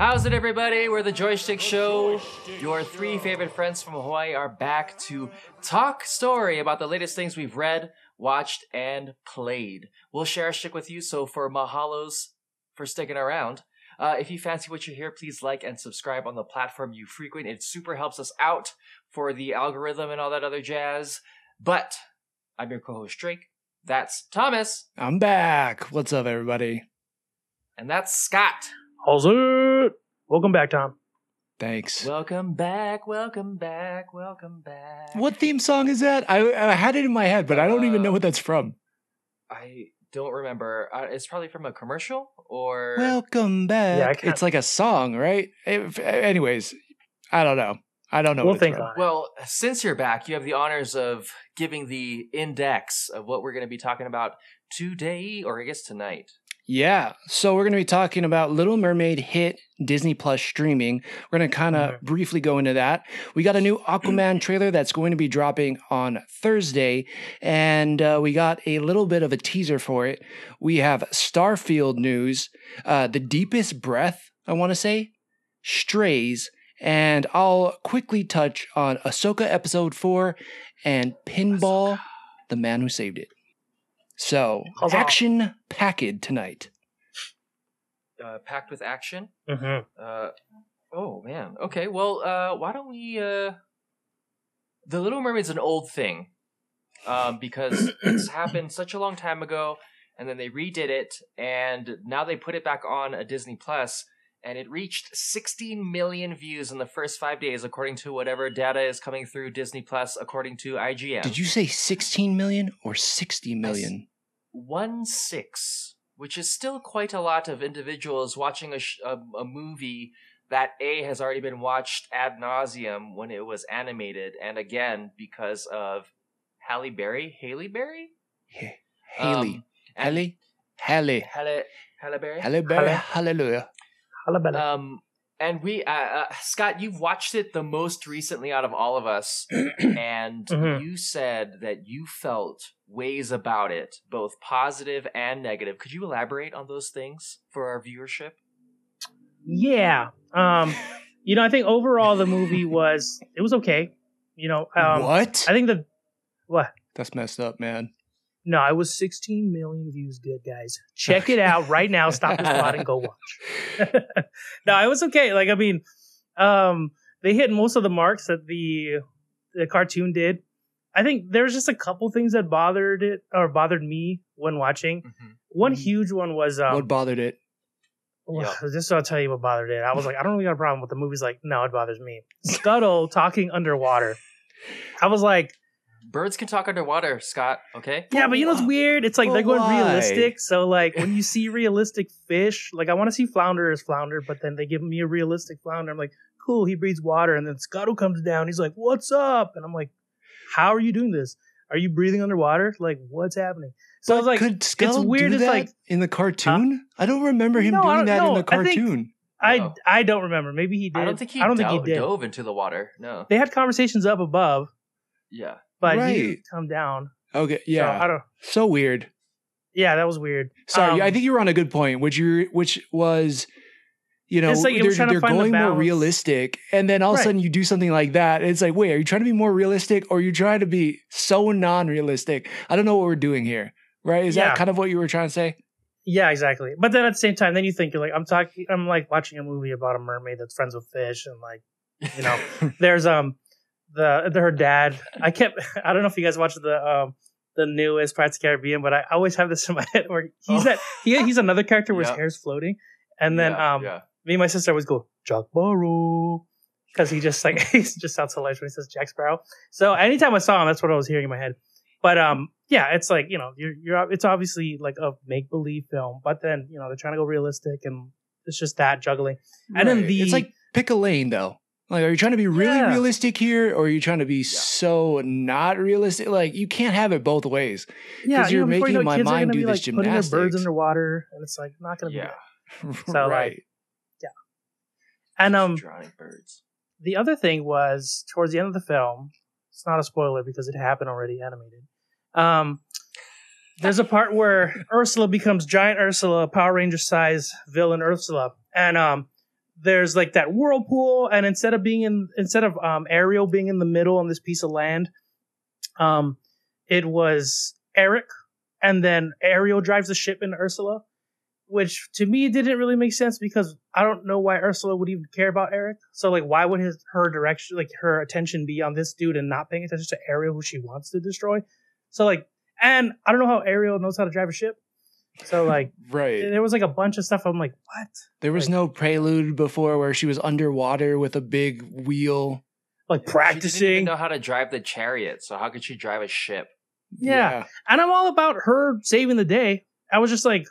How's it, everybody? We're the Joy Schtick Show. Your three favorite friends from Hawaii are back to talk story about the latest things we've read, watched, and played. We'll share a stick with you, so for mahalos for sticking around. Uh, if you fancy what you hear, please like and subscribe on the platform you frequent. It super helps us out for the algorithm and all that other jazz. But I'm your co-host Drake. That's Thomas, I'm back. What's up, everybody? and that's Scott. How's it? Welcome back, Tom. Thanks. Welcome back, welcome back, welcome back. what theme song is that? I, I had it in my head, but I don't even know what that's from. I don't remember. Uh, it's probably from a commercial or Welcome back. Yeah, it's like a song, right? If- anyways, I don't know. I don't know. We'll think from. Well, since you're back, you have the honors of giving the index of what we're going to be talking about today, or I guess tonight. Yeah. So we're going to be talking about Little Mermaid hit Disney Plus streaming. We're going to kind of Mhm. briefly go into that. We got a new Aquaman trailer that's going to be dropping on Thursday, and uh, we got a little bit of a teaser for it. We have Starfield news, uh, The Deepest Breath, I want to say, Strays, and I'll quickly touch on Ahsoka Episode 4 and Pinball, The Man Who Saved It. So, Huzzah. action packed tonight. Uh, packed with action. Mhm. Uh, oh man. Okay. Well, uh, why don't we? Uh, the Little Mermaid's an old thing, um, because it's happened such a long time ago, and then they redid it, and now they put it back on a Disney Plus, and it reached 16 million views in the first five days, according to whatever data is coming through Disney Plus, according to IGN. Did you say 16 million or 60 million? one six, which is still quite a lot of individuals watching a, sh- a, a movie that A has already been watched ad nauseum when it was animated, and again because of Halle Berry, Haley Berry, H- Haley. Um, and- Haley? Haley. Halle Halle Berry. Halle Berry. Halle. Hallelujah. Halabella. Um, and we, uh, uh, Scott, you've watched it the most recently out of all of us, and Mhm. you said that you felt ways about it, both positive and negative. Could you elaborate on those things for our viewership? yeah. Um, you know, I think overall the movie was it was okay. You know, um, what? I think the what? That's messed up, man. No, it was 16 million views. Good guys, check it out right now. Stop this spot and go watch. no, it was okay. Like I mean, um, they hit most of the marks that the the cartoon did. I think there's just a couple things that bothered it or bothered me when watching. One Mhm. huge one was um, what bothered it? Well, This I'll tell you what bothered it. I was like, I don't really got a problem with the movie's like, no, it bothers me. Scuttle talking underwater. I was like, Birds can talk underwater, Scott. Okay. yeah, but you know what's weird? It's like But they're going why? realistic. So like when you see realistic fish, like I want to see flounder as flounder, but then they give me a realistic flounder. I'm like, cool, he breathes water, and then Scuttle comes down. He's like, what's up? And I'm like, how are you doing this? Are you breathing underwater? Like, what's happening? So I was like, Could Scuttle weird, do it's that like- in the cartoon? I don't remember him No, doing that in know. the I think- cartoon. I No. I don't remember. Maybe he did. I don't think he, I don't think he did. dove into the water. No. They had conversations up above. Yeah. But he didn't come down. Okay, So, yeah. I don't. So, weird. Yeah, that was weird. Sorry, Um, I think you were on a good point, which you which was you know, like they're, they're find the going more realistic, and then all of a sudden you do something like that. It's like, wait, are you trying to be more realistic, or are you trying to be so non-realistic? I don't know what we're doing here, right? Is Yeah. that kind of what you were trying to say? Yeah, exactly. But then at the same time, then you think you're like, I'm talking, I'm like watching a movie about a mermaid that's friends with fish, and like, you know, there's um the, the her dad. I kept, I don't know if you guys watched the um the newest Pirates of Caribbean, but I always have this in my head where he's Oh. that he, he's another character where Yeah. his hair's floating, and then Yeah, um yeah. me and my sister always go Jack Sparrow because he just like he just sounds hilarious when he says Jack Sparrow. So anytime I saw him, that's what I was hearing in my head. But um, yeah, it's like you know, you're you're it's obviously like a make believe film, but then you know they're trying to go realistic, and it's just that juggling. And then the it's like pick a lane though. Like, are you trying to be really Yeah. realistic here, or are you trying to be so not realistic? Like, you can't have it both ways. yeah, you're before making know my mind do be, this like, putting their birds gymnastics. underwater, and it's like not gonna be. Yeah. good. So, like, right. And um, drowning birds. the other thing was towards the end of the film. It's not a spoiler because it happened already animated. Um, there's a part where Ursula becomes giant Ursula, Power Ranger size villain Ursula, and um, there's like that whirlpool, and instead of being in, instead of um, Ariel being in the middle on this piece of land, um, it was Eric, and then Ariel drives the ship into Ursula, which to me didn't really make sense because I don't know why Ursula would even care about Eric. So like, why would his her direction, like her attention, be on this dude and not paying attention to Ariel, who she wants to destroy? So like, and I don't know how Ariel knows how to drive a ship. So like, Right. there was like a bunch of stuff. I'm like, what? There was like- no prelude before where she was underwater with a big wheel. Like practicing. She didn't practicing. even know how to drive the chariot, so how could she drive a ship? Yeah. and I'm all about her saving the day. I was just like,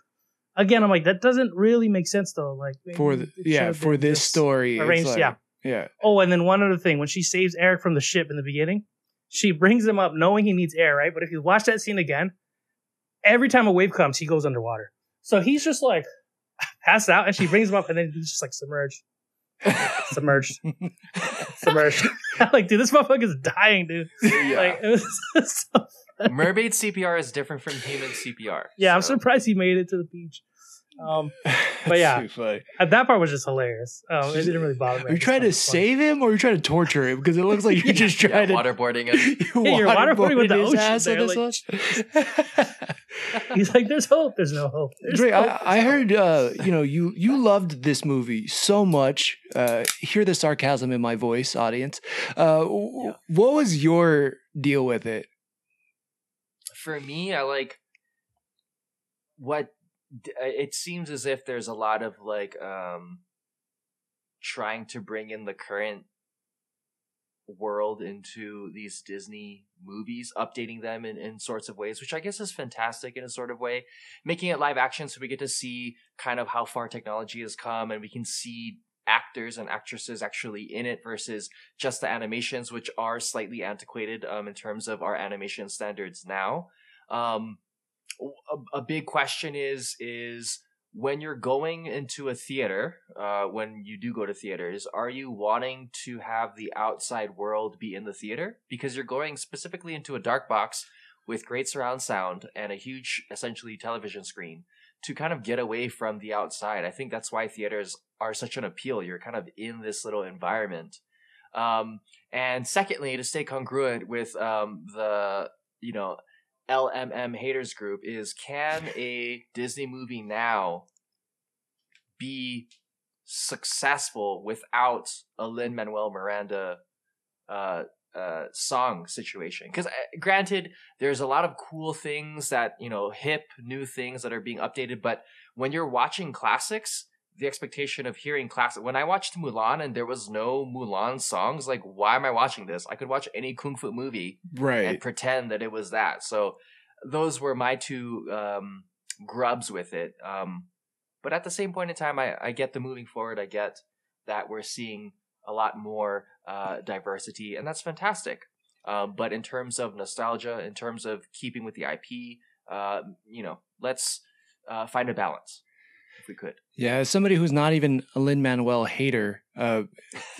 again, I'm like, that doesn't really make sense though. Like For the, yeah, for been this story. arranged. like- yeah. Yeah. Oh, and then one other thing, when she saves Eric from the ship in the beginning, she brings him up knowing he needs air, right? But if you watch that scene again, every time a wave comes, he goes underwater. So he's just like passed out, and she brings him up, and then he's just like submerged, submerged, submerged. like, dude, this motherfucker is dying, dude. Like, it was so Mermaid CPR is different from human CPR. Yeah, I'm surprised he made it to the beach. Um, That's yeah. too funny. that part was just hilarious. Um, it didn't really bother me. Are you It's trying to funny. save him or are you trying to torture him? Because it looks like you're just Yeah, trying to waterboarding him. you you're waterboarding with the his ocean there, on this one? He's like, "There's hope. There's no hope." There's Drake, hope, I, I there's heard uh, you know you you loved this movie so much. Uh, hear the sarcasm in my voice, audience. Uh, Yeah. What was your deal with it? for me, I like what uh, it seems as if there's a lot of like um trying to bring in the current world into these Disney movies, updating them in, in sorts of ways, which I guess is fantastic in a sort of way, making it live action so we get to see kind of how far technology has come and we can see actors and actresses actually in it versus just the animations, which are slightly antiquated um, in terms of our animation standards now. Um, a, a big question is is when you're going into a theater, uh, when you do go to theaters, are you wanting to have the outside world be in the theater because you're going specifically into a dark box with great surround sound and a huge, essentially television screen to kind of get away from the outside. I think that's why theaters are such an appeal. You're kind of in this little environment. Um, and secondly, to stay congruent with um, the you know LMM haters group is can a Disney movie now be successful without a Lin Manuel Miranda uh, uh, song situation? Because granted, there's a lot of cool things that you know, hip new things that are being updated, but when you're watching classics. The expectation of hearing classic. When I watched Mulan and there was no Mulan songs, like, why am I watching this? I could watch any kung fu movie and pretend that it was that. So those were my two um, grubs with it. Um, but at the same point in time, I, I get the moving forward. I get that we're seeing a lot more uh, diversity, and that's fantastic. Um, but in terms of nostalgia, in terms of keeping with the IP, uh, you know, let's uh, find a balance could. Yeah, as somebody who's not even a Lin Manuel hater, uh,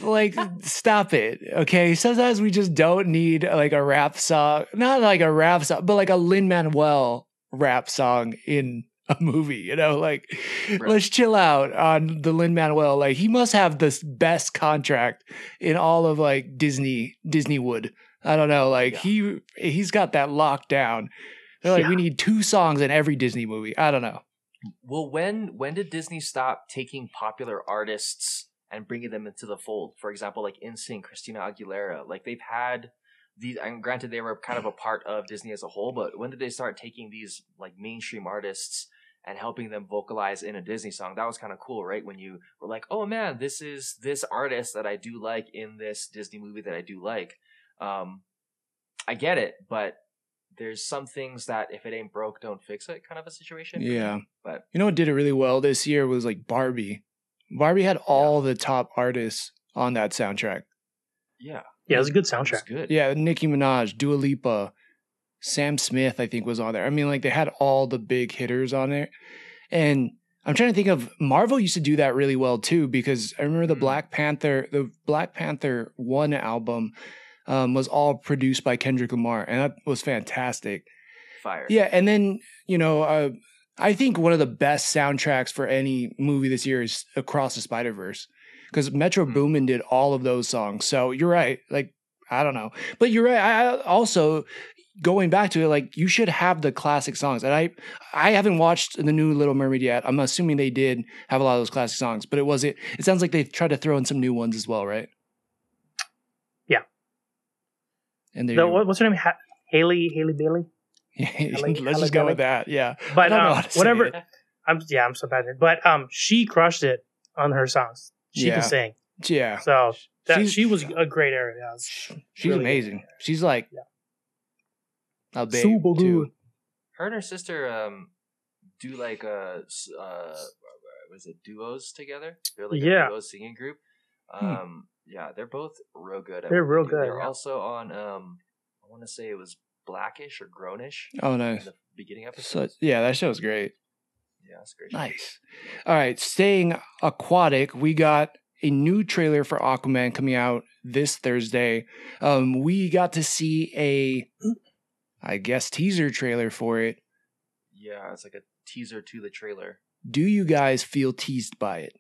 like stop it, okay? Sometimes we just don't need like a rap song, not like a rap song, but like a Lin Manuel rap song in a movie. You know, like Right. let's chill out on the Lin Manuel. Like he must have the best contract in all of like Disney Disneywood. I don't know, like Yeah. he he's got that locked down. They're like, Yeah. we need two songs in every Disney movie. I don't know. Well, when when did Disney stop taking popular artists and bringing them into the fold? For example, like NSYNC, Christina Aguilera. Like they've had these. And granted, they were kind of a part of Disney as a whole, but when did they start taking these like mainstream artists and helping them vocalize in a Disney song? That was kind of cool, right? When you were like, "Oh man, this is this artist that I do like in this Disney movie that I do like." Um, I get it, but there's some things that if it ain't broke, don't fix it, kind of a situation. Yeah. But- you know what did it really well this year was like Barbie. Barbie had all the top artists on that soundtrack. Yeah. Yeah, it was a good It was soundtrack. good. Yeah, Nicki Minaj, Dua Lipa, Sam Smith, I think was on there. I mean, like they had all the big hitters on there. And I'm trying to think of Marvel used to do that really well too, because I remember the Mm. Black Panther, the Black Panther one album um, was all produced by Kendrick Lamar, and that was fantastic. fire. Yeah, and then you know, uh, I think one of the best soundtracks for any movie this year is Across the Spider Verse because Metro Hmm. Boomin did all of those songs. So you're right. Like I don't know, but you're right. I I also going back to it, like you should have the classic songs. And I I haven't watched the new Little Mermaid yet. I'm assuming they did have a lot of those classic songs, but it was it. It sounds like they tried to throw in some new ones as well, right? Yeah. And there, The, you- what's her name? Ha- Haley Haley Bailey. Halle- let's Halle just go Berry? with that. Yeah. But don't know um, how to say whatever. it. I'm yeah, I'm so bad at it. But um, she crushed it on her songs. She Yeah. can sing, Yeah. so that She's- she was a great area. Yeah, She's really amazing. She's like Yeah. a babe Super too. good. Her and her sister um do like uh uh was it duos together? They're like Yeah. a duo singing group. Hmm. Yeah, they're both real good. At They're what they real good, They're yeah. also on um I want to say it was Blackish or Grownish Oh, in nice. the beginning So episode. yeah, that show show's great. yeah, that's great. Nice. All right, staying aquatic, we got a new trailer for Aquaman coming out this Thursday. Um, we got to see a, I guess, teaser trailer for it. Yeah, it's like a teaser to the trailer. Do you guys feel teased by it?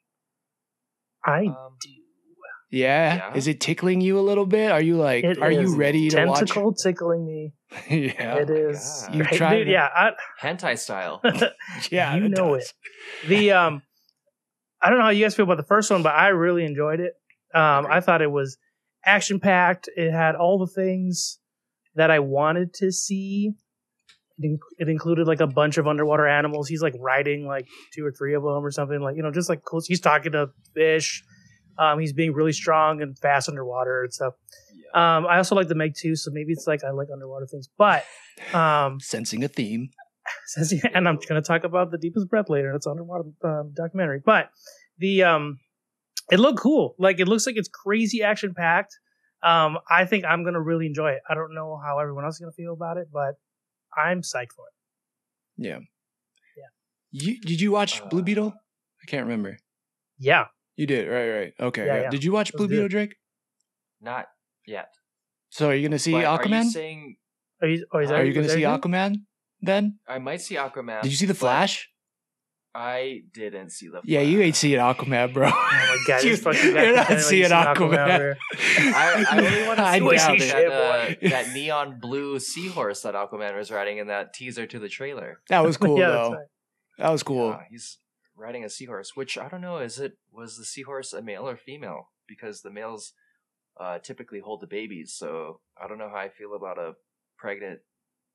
I Um, Yeah? Yeah. Is it tickling you a little bit? Are you like, It are you ready to tentacle tickling me. watch? yeah. it my is. God. You Right, tried dude, it? yeah. I, hentai style. yeah. you know does. the um, I don't know how you guys feel about the first one, but I really enjoyed it. Um, I thought it was action packed. It had all the things that I wanted to see. It, inc- it included like a bunch of underwater animals. He's like riding like two or three of them or something. Like you know, just like cool. He's talking to fish. Um, he's being really strong and fast underwater and stuff. Yeah. Um, I also like the Meg too, so maybe it's like I like underwater things. But um, Sensing a theme. says, and I'm going to talk about the deepest breath later. It's underwater um, documentary, but the um, it looked cool. Like it looks like it's crazy action packed. Um, I think I'm going to really enjoy it. I don't know how everyone else is going to feel about it, but I'm psyched for it. Yeah. Yeah. You did you watch Blue Uh, Beetle? I can't remember. Yeah, You did, right, right. Okay. Yeah, yeah. yeah. Did you watch Blue Beetle. Drake? Not yet. So are you gonna see But Are Aquaman? you saying are you? Or is Are that, Are you gonna see everything? Aquaman then? I might see Aquaman? Did you see the Flash? I didn't see the. Flash. Yeah, you ain't seeing Aquaman, bro. Oh my god, You- this fucking guy you're not seeing he's Aquaman. over. I, I only want to I see that, that, uh, that neon blue seahorse that Aquaman was riding in that teaser to the trailer. That was cool yeah, though. that's right. That was cool. Yeah, he's riding a seahorse, which I don't know. Is it was the seahorse a male or female? Because the males uh, typically hold the babies, so I don't know how I feel about a pregnant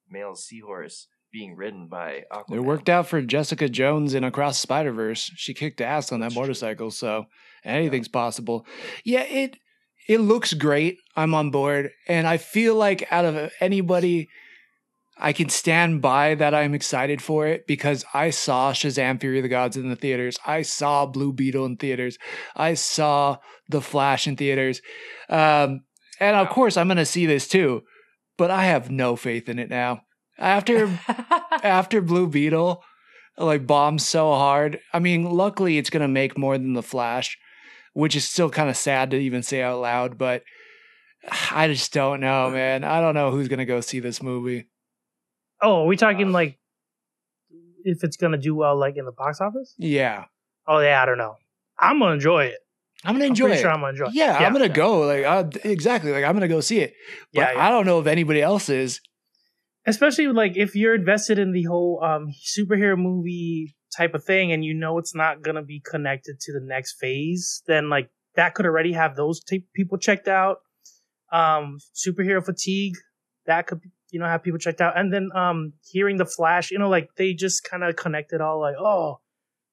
male seahorse being ridden by Aquaman. It worked out for Jessica Jones in Across Spider Verse. She kicked ass on that That's motorcycle, so anything's possible. Yeah, it it looks great. I'm on board, and I feel like out of anybody, I can stand by that I'm excited for it because I saw Shazam: Fury of the Gods in the theaters. I saw Blue Beetle in theaters. I saw The Flash in theaters, um, and of course I'm going to see this too. But I have no faith in it now. After after Blue Beetle like bombed so hard. I mean, luckily it's gonna make more than the Flash, which is still kind of sad to even say out loud, but I just don't know, man. I don't know who's gonna go see this movie. Oh, are we talking Uh, like if it's gonna do well, like in the box office? Yeah. Oh yeah, I don't know. I'm gonna enjoy it. I'm gonna I'm enjoy pretty it. sure I'm gonna enjoy. it. yeah, I'm gonna yeah. go. Like uh, exactly, like I'm gonna go see it. But Yeah, yeah. I don't know if anybody else is. especially like if you're invested in the whole um superhero movie type of thing and you know it's not going to be connected to the next phase then like that could already have those type people checked out um superhero fatigue that could you know have people checked out and then um hearing the flash you know like they just kind of connected all like oh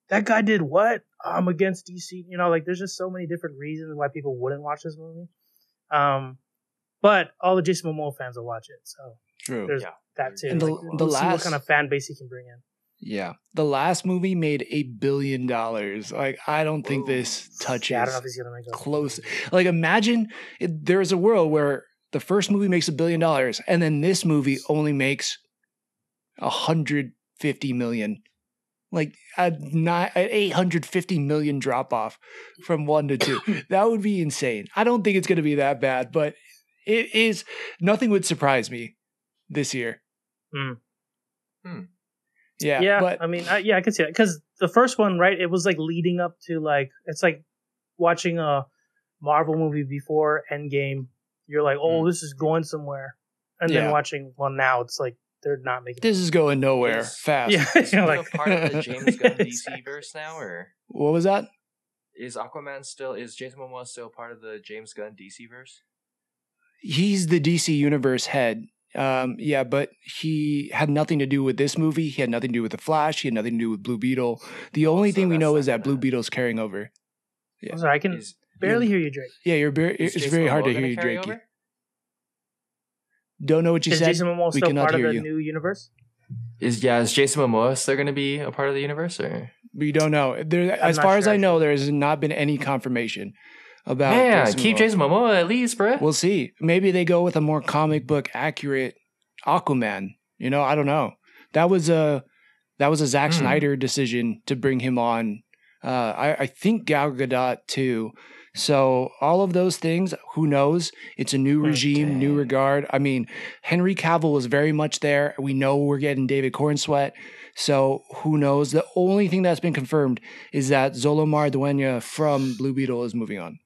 that guy did what i'm against dc you know like there's just so many different reasons why people wouldn't watch this movie um but all the jason momoa fans will watch it so True. there's Yeah. that too. And the- Like, the we'll see what last- kind of fan base he can bring in. Yeah. The last movie made a billion dollars. Like I don't think Whoa. this touches Yeah, I don't know if he's gonna make close. Like imagine it, there's a world where the first movie makes a billion dollars and then this movie only makes a hundred fifty million. Like a nine, an eight hundred fifty million drop off from one to two. that would be insane. I don't think it's going to be that bad, but it is. Nothing would surprise me this year. Hmm. Hmm. Yeah, yeah, but I mean, I, yeah, I can see that because the first one, right? It was like leading up to like it's like watching a Marvel movie before Endgame. You're like, oh, Mm. this is going somewhere, and Yeah. then watching one now, it's like they're not making. this is going nowhere Is- fast. yeah, Is he you're like part of the James Gunn DC verse now, or What was that? is Aquaman still is Jason Momoa still part of the James Gunn DC verse? He's the DC Universe head. Um, yeah, but he had nothing to do with this movie. He had nothing to do with the Flash. He had nothing to do with Blue Beetle. The only so thing we know is that gonna- Blue Beetle's carrying over. I'm sorry, I can Is, barely hear you, Drake. Yeah, you're. Very, it's Jason very hard Momoa to gonna hear you, carry Drake. over? Don't know what you Is said. Jason Momoa we still cannot part of hear the you. new universe? Is yeah, is Jason Momoa still going to be a part of the universe or? We don't know. There, as not far as sure, I know, there has not been any confirmation about. Yeah, Jason keep Momoa. Jason Momoa at least, bro. We'll see. Maybe they go with a more comic book accurate Aquaman. You know, I don't know. That was a that was a Zack Hmm. Snyder decision to bring him on. Uh, I, I think Gal Gadot too. So all of those things, who knows? It's a new Hmm, regime, new regard. I mean, Henry Cavill was very much there. We know we're getting David Corenswet. So who knows? The only thing that's been confirmed is that Xolo Maridueña from Blue Beetle is moving on.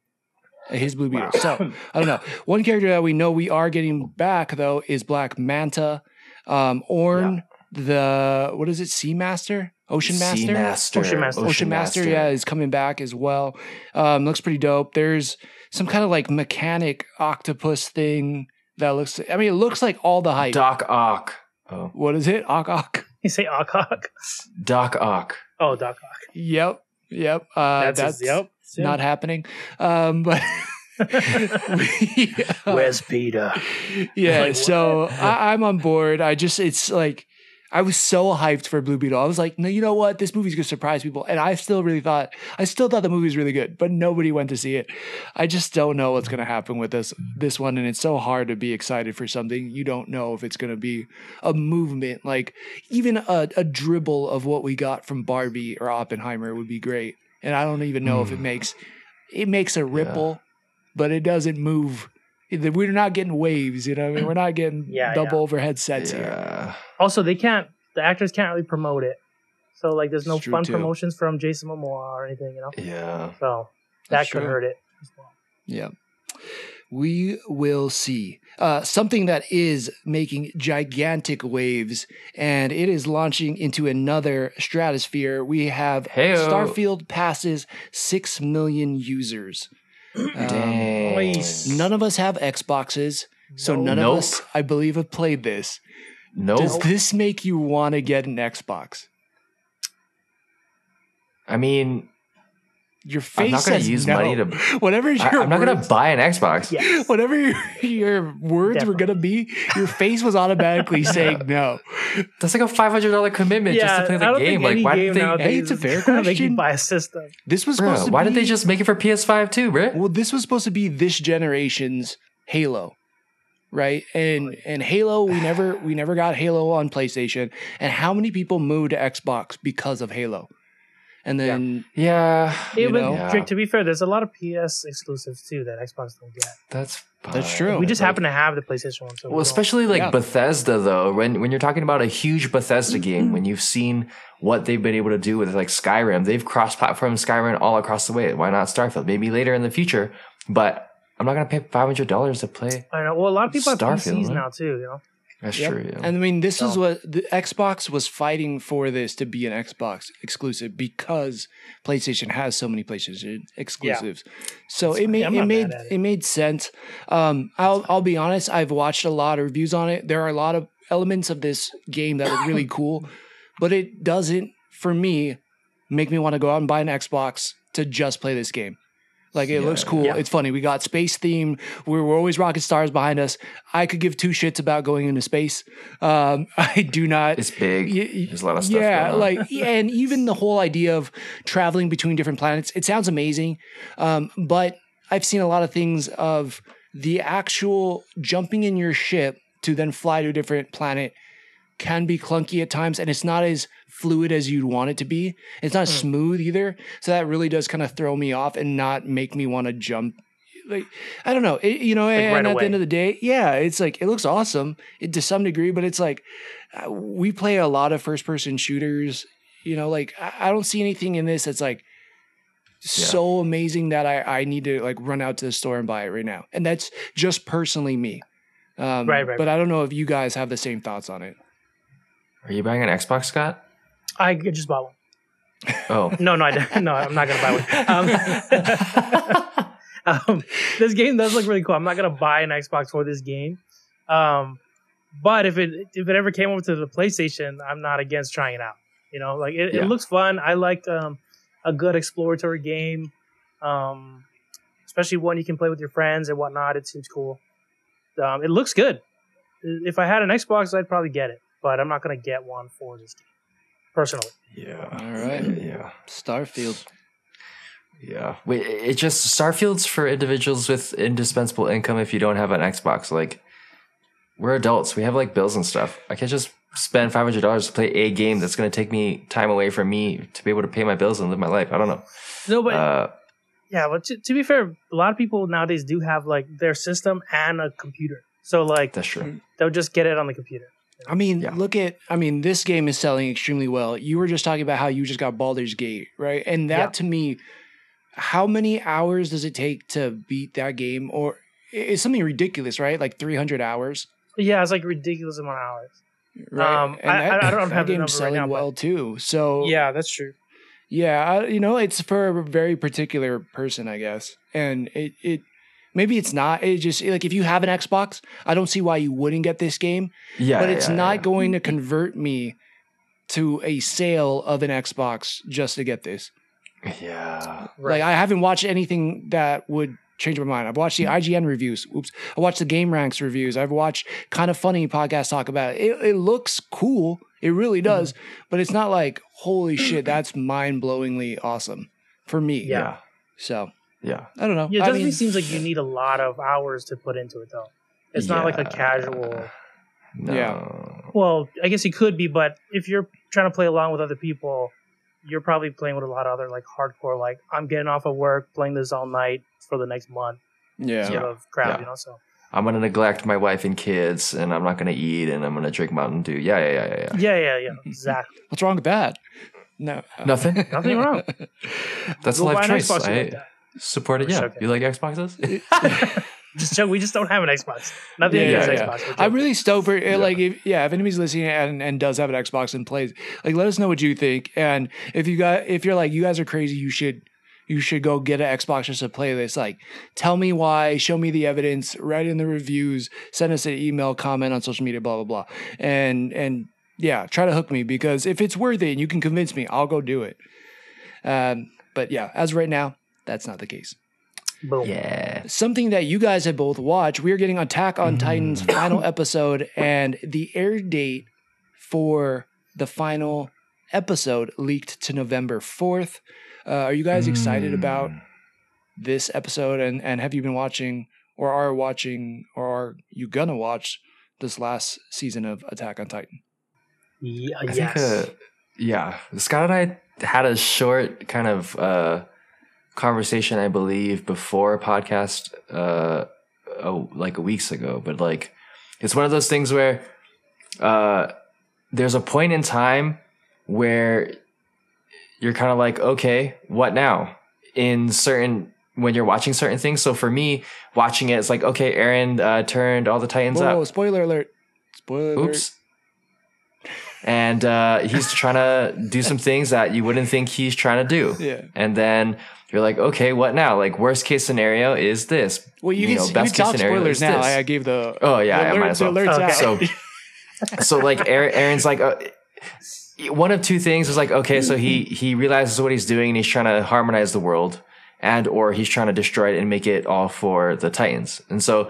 Uh, His Blue Beetle. So I don't know. One character that we know we are getting back though is Black Manta. Um, Orm, the what is it? Sea Master, Ocean Master, Master. Ocean Master. Ocean, Master, yeah, is coming back as well. Um, looks pretty dope. There's some kind of like mechanic octopus thing that looks. I mean, it looks like all the hype. Doc Ock. Oh, what is it? Ock Ock. You say Awkok? Doc Ock. Oh, Doc Ock. Yep, yep. Uh, that's That's, his, yep. not happening. Um, but we, uh, Where's Peter? yeah Like, so? I, i'm on board i just it's like i was so hyped for blue beetle. I was like no you know what? This movie's gonna surprise people. And i still really thought i still thought the movie was really good but nobody went to see it. I just don't know what's gonna happen with this this one and it's so hard to be excited for something. You don't know if it's gonna be a movement. Like even a, a dribble of what we got from barbie or oppenheimer would be great. And i don't even know if it Mm. makes it makes a ripple but it doesn't move we're not getting waves, you know. I mean, we're not getting Yeah, double yeah. overhead sets here. Also, they can't. The actors can't really promote it. So like, there's no fun too. promotions from Jason Momoa or anything, you know. Yeah. So that That's could true. hurt it. As well. Yeah. We will see. Uh, something that is making gigantic waves, and it is launching into another stratosphere. We have Heyo. Starfield passes 6 million users. Um, Nice. none of us have Xboxes, so No. none Nope. of us, I believe, have played this. Nope. Does this make you want to get an Xbox? I mean, Your face I'm not going to use no. money to. Whatever I, your I'm not going to buy an Xbox. Yes. whatever your, your words were gonna be, your face was automatically saying no. That's like a five hundred dollar commitment just to play the game. Like, why game did they? nowadays Hey, it's a is fair gonna question. buy a system. This was Bro, supposed to why be, did they just make it for PS5 too, bro? Well, this was supposed to be this generation's Halo, right? And and Halo, we never we never got Halo on PlayStation. And how many people moved to Xbox because of Halo? And then Yeah, You Even know? Yeah. to be fair, there's a lot of PS exclusives too that Xbox don't get. that's That's fine. true. We just Like, happen to have the PlayStation one. So Well, don't. especially like Yeah. Bethesda though, when when you're talking about a huge Bethesda game, when you've seen what they've been able to do with like Skyrim, they've cross-platform Skyrim all across the way. Why not Starfield? Maybe later in the future, but I'm not gonna pay five hundred dollars to play. I know. Well, a lot of people have Starfield, PCs huh? now too. You know. That's Yep. true. Yeah. And I mean, this is what the Xbox was fighting for this to be an Xbox exclusive because PlayStation has so many PlayStation exclusives. So it made Yeah, I'm it not made mad at it. it made sense. Um, I'll I'll be honest. I've watched a lot of reviews on it. There are a lot of elements of this game that are really cool, but it doesn't, for me, make me want to go out and buy an Xbox to just play this game. Like it Yeah. looks cool. Yeah. It's funny. We got space theme. We're, we're always rocket stars behind us. I could give two shits about going into space. Um, I do not. It's big. Y- There's a lot of stuff. yeah, like and even the whole idea of traveling between different planets. It sounds amazing, um, but I've seen a lot of things of the actual jumping in your ship to then fly to a different planet can be clunky at times, and it's not as fluid as you'd want it to be. It's not Mm. smooth either, so that really does kind of throw me off and not make me want to jump like I don't know, it, you know, Like, and right at away. the end of the day, yeah, it's like it looks awesome it, to some degree, but it's like uh, we play a lot of first person shooters. You know, like I, I don't see anything in this that's like so amazing that I I need to like run out to the store and buy it right now, and that's just personally me. Um, Right, right, But I don't know if you guys have the same thoughts on it. Are you buying an Xbox, Scott? I just bought one. Oh, No, no, I. No, I'm not gonna buy one. Um, um, this game does look really cool. I'm not gonna buy an Xbox for this game. Um, but if it if it ever came over to the PlayStation, I'm not against trying it out. You know, like it, Yeah. it looks fun. I liked um, a good exploratory game, um, especially one you can play with your friends and whatnot. It seems cool. Um, it looks good. If I had an Xbox, I'd probably get it, but I'm not gonna get one for this game personally. yeah. All right. Yeah. Starfield. Yeah. Wait, it just Starfield's for individuals with indispensable income if you don't have an Xbox. Like, we're adults. We have like bills and stuff. I can't just spend five hundred dollars to play a game that's going to take me time away from me to be able to pay my bills and live my life. I don't know. No, but Uh, Yeah, but to, to be fair, a lot of people nowadays do have like their system and a computer. So like that's true. they'll just get it on the computer. I mean, Yeah. look at. I mean, this game is selling extremely well. You were just talking about how you just got Baldur's Gate, right? And that Yeah. to me, how many hours does it take to beat that game? Or it's something ridiculous, right? Like three hundred hours, yeah, it's like ridiculous amount of hours. right? Um, I- I don't have the number right selling now, but- well too. So Yeah, that's true. Yeah, I- you know, it's for a very particular person, I guess. And it, it maybe it's not. It just like if you have an Xbox, I don't see why you wouldn't get this game. Yeah, but it's yeah, not yeah. going to convert me to a sale of an Xbox just to get this. Yeah. Like I haven't watched anything that would change my mind. I've watched the IGN reviews. Oops. I watched the GameRanx reviews. I've watched kind of funny podcasts talk about it. It, it looks cool. It really mm-hmm. does. But it's not like, holy shit, that's mind blowingly awesome for me. Yeah. So Yeah. I don't know. Yeah, it I definitely mean, seems like you need a lot of hours to put into it though. It's not like a casual. No. Yeah. Well, I guess it could be, but if you're trying to play along with other people, you're probably playing with a lot of other like hardcore. Like I'm getting off of work, playing this all night for the next month, yeah. sort of crowd. Yeah. You know, so I'm gonna neglect my wife and kids, and I'm not gonna eat, and I'm gonna drink Mountain Dew. Yeah, yeah, yeah, yeah. yeah. yeah, yeah, yeah, exactly. What's wrong with that? No. Nothing. Nothing wrong. That's a life choice. Xbox if you I like that. Support it. Yeah. Okay. You like Xboxes? Just joke, we just don't have an Xbox. Nothing Yeah, against yeah, Xbox. We're I'm really stoked for like if yeah if anybody's listening and, and does have an Xbox and plays like let us know what you think and if you got if you're like you guys are crazy you should you should go get an Xbox just to play this like tell me why show me the evidence write in the reviews send us an email comment on social media blah blah blah and and yeah try to hook me because if it's worth it and you can convince me I'll go do it um but yeah as of right now that's not the case Boom. yeah. something that you guys have both watched. We're getting Attack on Titan's final episode, and the air date for the final episode leaked to November 4th. Uh, are you guys excited about Mm. this episode? And, and have you been watching, or are watching, or are you gonna watch this last season of Attack on Titan? Yeah, I yes. think, uh, yeah. Scott and I had a short kind of uh, conversation, I believe, before a podcast, uh, oh, like weeks ago. But like, it's one of those things where uh, there's a point in time where you're kind of like, okay, what now? In certain when you're watching certain things. So for me, watching it, it's like, okay, Eren uh, turned all the Titans Whoa, up. spoiler alert! Spoiler alert! Oops. And uh, he's trying to do some things that you wouldn't think he's trying to do. Yeah. And then you're like, okay, what now? Like, worst case scenario is this. Well, you, can, know, you best can case talk scenario spoilers is now. this. I, I gave the Oh, yeah, the I might as well. Okay. So, so like, Eren's like, uh, one of two things is like, okay, so he he realizes what he's doing and he's trying to harmonize the world, and or he's trying to destroy it and make it all for the Titans. And so,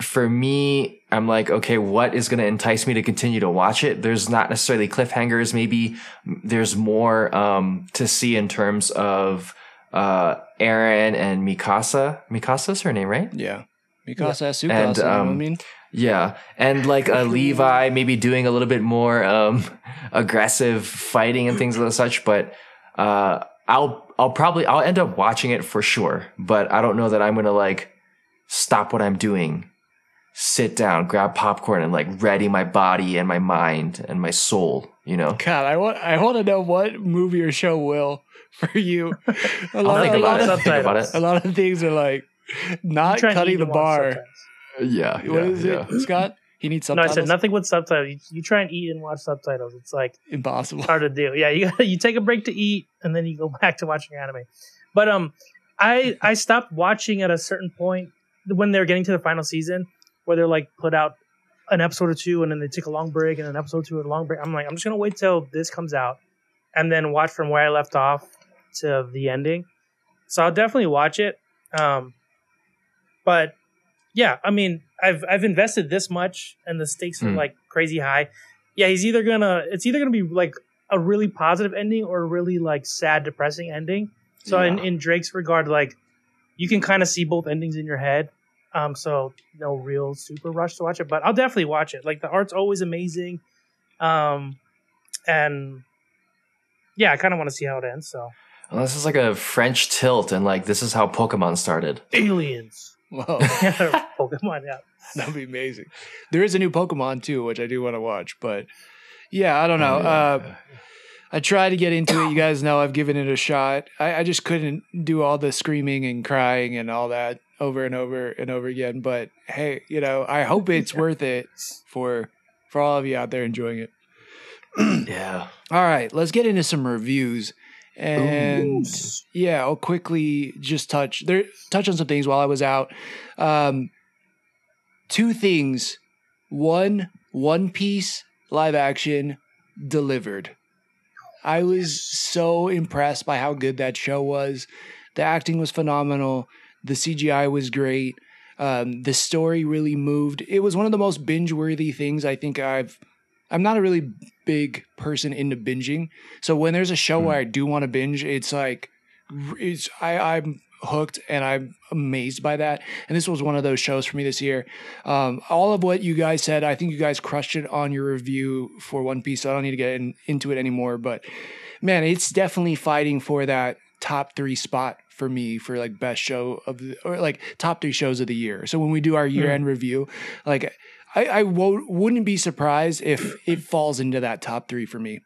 for me, I'm like, okay, what is going to entice me to continue to watch it? There's not necessarily cliffhangers. Maybe there's more um, to see in terms of uh, Eren and Mikasa. Mikasa's her name, right? Yeah. Mikasa Sukasa, And, you know what I um, mean? Yeah, and like uh, Levi maybe doing a little bit more um, aggressive fighting and things of the such. But uh, I'll I'll probably I'll end up watching it for sure, but I don't know that I'm gonna like stop what I'm doing, sit down, grab popcorn, and like ready my body and my mind and my soul. You know, God, I want I want to know what movie or show will for you. A I'll lot, a lot of Think about it. a lot of things are like not cutting the bar. Yeah, What yeah, is yeah. it, Scott? He needs No, I said nothing with subtitles. You, you try and eat and watch subtitles. It's like Impossible. hard to do. Yeah, you you take a break to eat and then you go back to watching anime. But um, I I stopped watching at a certain point when they're getting to the final season where they're like put out an episode or two and then they take a long break and an episode or two and a long break. I'm like I'm just gonna wait till this comes out and then watch from where I left off to the ending. So I'll definitely watch it. Um, but yeah, I mean, I've I've invested this much, and the stakes are Hmm. like crazy high. Yeah, he's either gonna it's either gonna be like a really positive ending or a really like sad, depressing ending. So in, in Drake's regard, like you can kind of see both endings in your head. Um, so no real super rush to watch it, but I'll definitely watch it. Like the art's always amazing. Um, and yeah, I kind of want to see how it ends. So Well, this is like a French tilt, and like this is how Pokemon started. aliens, Whoa, Pokemon, yeah. that'd be amazing. There is a new Pokemon too, which I do want to watch, but yeah, I don't know. Oh, yeah. Uh, I tried to get into it. You guys know I've given it a shot. I, I just couldn't do all the screaming and crying and all that over and over and over again. But hey, you know, I hope it's worth it for for all of you out there enjoying it. yeah. All right, let's get into some reviews. And yeah, I'll quickly just touch there touch on some things while I was out. Um two things. One, One Piece live action delivered. I was so impressed by how good that show was. The acting was phenomenal. The CGI was great. Um, the story really moved. It was one of the most binge-worthy things I think I've. I'm not a really big person into binging, so when there's a show Hmm. where I do want to binge, it's like, it's I I'm hooked and I'm amazed by that. And this was one of those shows for me this year. Um, all of what you guys said, I think you guys crushed it on your review for One Piece. So I don't need to get in, into it anymore. But man, it's definitely fighting for that top three spot for me for like best show of the or like top three shows of the year. So when we do our year end review, like I, I wo- wouldn't be surprised if it falls into that top three for me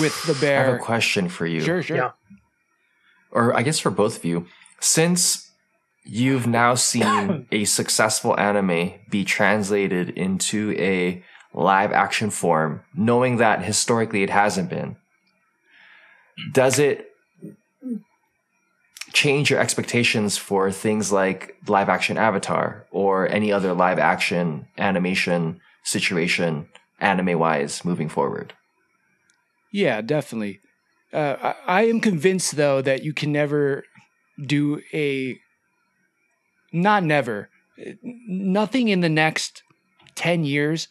with the bear, I have a question for you. Sure, sure. Yeah. or I guess for both of you, since you've now seen a successful anime be translated into a live action form, knowing that historically it hasn't been, does it change your expectations for things like live action Avatar or any other live action animation situation, anime wise, moving forward? Yeah, definitely. Uh, I, I am convinced though that you can never do a not never nothing in the next 10 years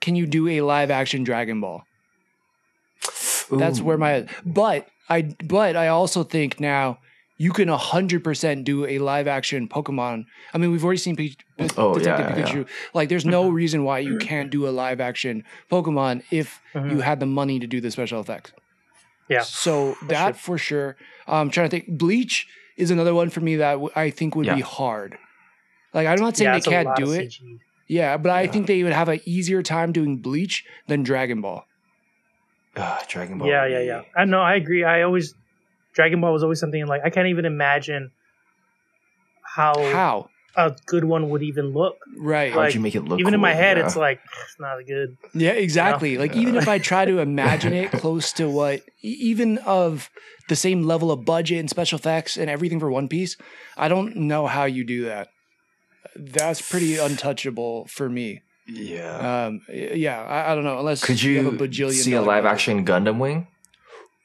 can you do a live action Dragon Ball. That's where my but I but I also think now you can 100% do a live action Pokemon. I mean, we've already seen P- P- Oh, Detective yeah, yeah, Pikachu. Like there's no reason why you can't do a live action Pokemon if Mhm. you had the money to do the special effects. Yeah. So that for sure. I'm trying to think. Bleach is another one for me that w- I think would be hard. Like I'm not saying Yeah, they can't do it. CG. Yeah, but I think they would have an easier time doing Bleach than Dragon Ball. Ugh, Dragon Ball. Yeah, yeah, yeah. I know. I agree. I always Dragon Ball was always something like I can't even imagine how, How? a good one would even look. Right. How'd you make it look even in my head, Yeah. it's like it's not a good. Yeah, exactly. Like even if I try to imagine it close to what, even of the same level of budget and special effects and everything for One Piece, I don't know how you do that. That's pretty untouchable for me. Yeah. Um, yeah, I, I don't know unless Could you have a bajillion see a live budget. action Gundam Wing?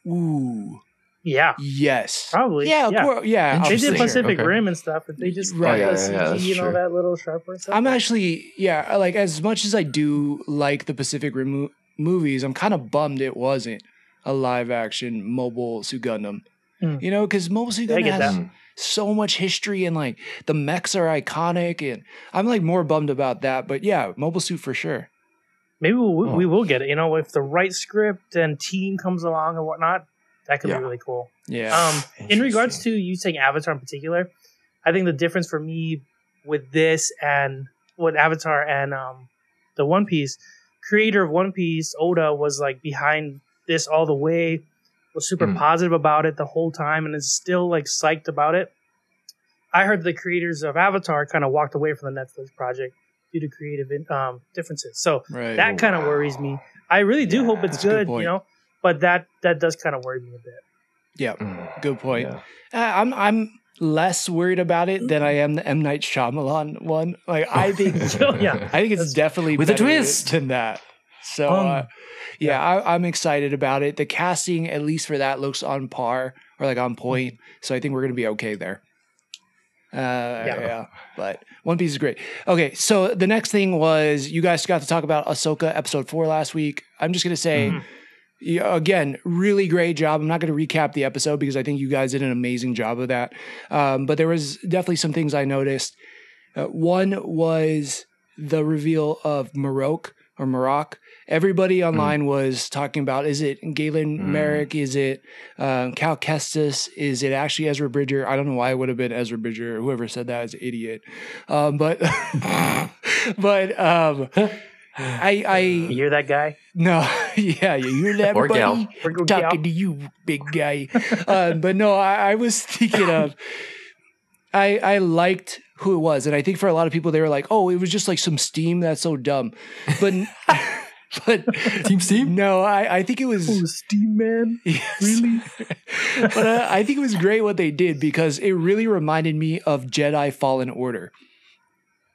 Ooh, Yeah, yes, probably. Yeah, of yeah. course. Yeah, They did I'll- Pacific Okay. Rim and stuff, but they just Right. right, Oh, the yeah, CG yeah, and all true. that little sharper stuff. I'm actually, yeah, like as much as I do like the Pacific Rim mo- movies, I'm kind of bummed it wasn't a live action Mobile Suit Gundam. Hmm. You know, because Mobile Suit Gundam has that. Mm. so much history and like the mechs are iconic, and I'm like more bummed about that. But yeah, Mobile Suit for sure. Maybe we'll, Oh. we will get it. You know, if the right script and team comes along and whatnot, That could Yeah. be really cool. Yeah. Um, in regards to you saying Avatar in particular, I think the difference for me with this and with Avatar and um, the One Piece creator of One Piece, Oda, was like behind this all the way, was super Mm. positive about it the whole time, and is still like psyched about it. I heard the creators of Avatar kind of walked away from the Netflix project due to creative um, differences. So right. that kind of worries me. I really do Yeah, hope it's good good, you know, but that that does kind of worry me a bit. yeah. Mm. Good point. Yeah. Uh, I'm I'm less worried about it than I am the M Night Shyamalan one. Like I think So, yeah. I think it's definitely With a twist. than that. So Um, uh, yeah, I, I'm excited about it. The casting, at least for that, looks on par or like on point. So I think we're gonna be okay there. Uh, yeah. but One Piece is great. Okay, so the next thing was you guys got to talk about Ahsoka episode four last week. I'm just gonna say. Mhm. Yeah, again, really great job. I'm not going to recap the episode because I think you guys did an amazing job of that. Um, but there was definitely some things I noticed. Uh, one was the reveal of Marrok or Marrok. Everybody online was talking about is it Galen Mm. Marek? Is it um, Cal Kestis? Is it actually Ezra Bridger? I don't know why it would have been Ezra Bridger. Whoever said that is an idiot. Um, but but um, I I You hear that guy? no, yeah, you hear that, Or buddy? gal. Or Talking gal. to you, big guy. uh, but no, I, I was thinking of. I I liked who it was, and I think for a lot of people, they were like, "Oh, it was just like some steam. That's so dumb." But but Team Steam? no, I I think it was Oh, Steam Man. Yes. Really? but uh, I think it was great what they did because it really reminded me of Jedi Fallen Order.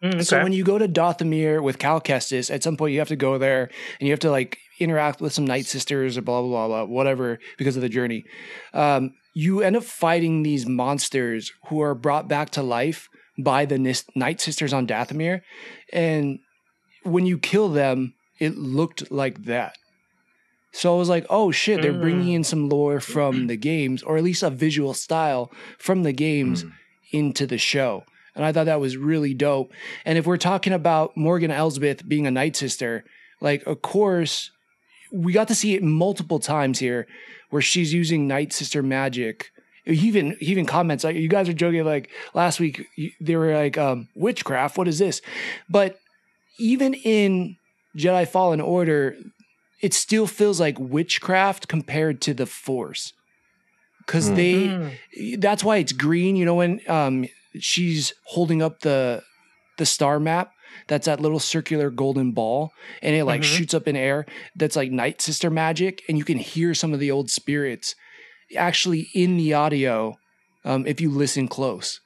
Mm, So when you go to Dathomir with Cal Kestis, at some point you have to go there and you have to like interact with some Night Sisters or blah blah blah blah whatever because of the journey. Um, you end up fighting these monsters who are brought back to life by the Nis- Night Sisters on Dathomir, and when you kill them, it looked like that. So I was like, oh shit, they're Mm. bringing in some lore from the games, or at least a visual style from the games Mm. into the show. And I thought that was really dope. And if we're talking about Morgan Elsbeth being a Night Sister, like, of course, we got to see it multiple times here where she's using Night Sister magic. He even he even comments like you guys are joking like last week they were like um witchcraft what is this but even in Jedi Fallen Order it still feels like witchcraft compared to the Force because Hmm. they Mm. that's why it's green. You know when um she's holding up the the star map. That's that little circular golden ball, and it like Mhm. shoots up in air. That's like Night Sister magic, and you can hear some of the old spirits actually in the audio um, if you listen close.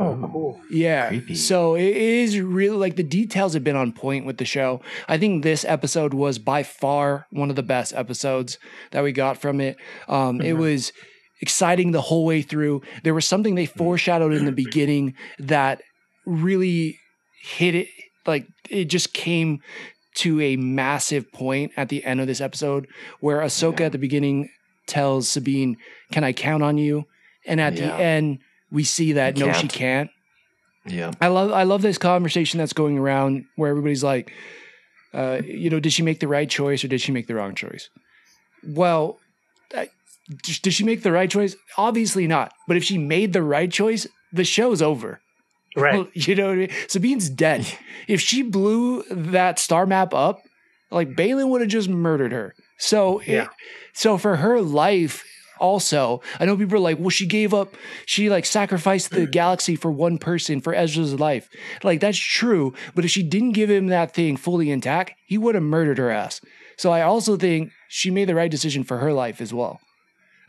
Oh, cool. Yeah. Creepy. So it is really like the details have been on point with the show. I think this episode was by far one of the best episodes that we got from it. Um, It Mhm. was exciting the whole way through. There was something they foreshadowed in the beginning that really hit it. Like it just came to a massive point at the end of this episode where Ahsoka at the beginning tells Sabine, Can I count on you? And at Yeah. the end, we see that no, she can't. Yeah. I love I love this conversation that's going around where everybody's like, uh, you know, did she make the right choice or did she make the wrong choice? Well, did she make the right choice? Obviously not. But if she made the right choice, the show's over. Right. You know what I mean? Sabine's dead. if she blew that star map up, like Baylan would have just murdered her. So it- Yeah. so for her life also, I know people are like, well, she gave up, she like sacrificed the mm. galaxy for one person for Ezra's life. Like that's true, but if she didn't give him that thing fully intact, he would have murdered her ass. So I also think she made the right decision for her life as well.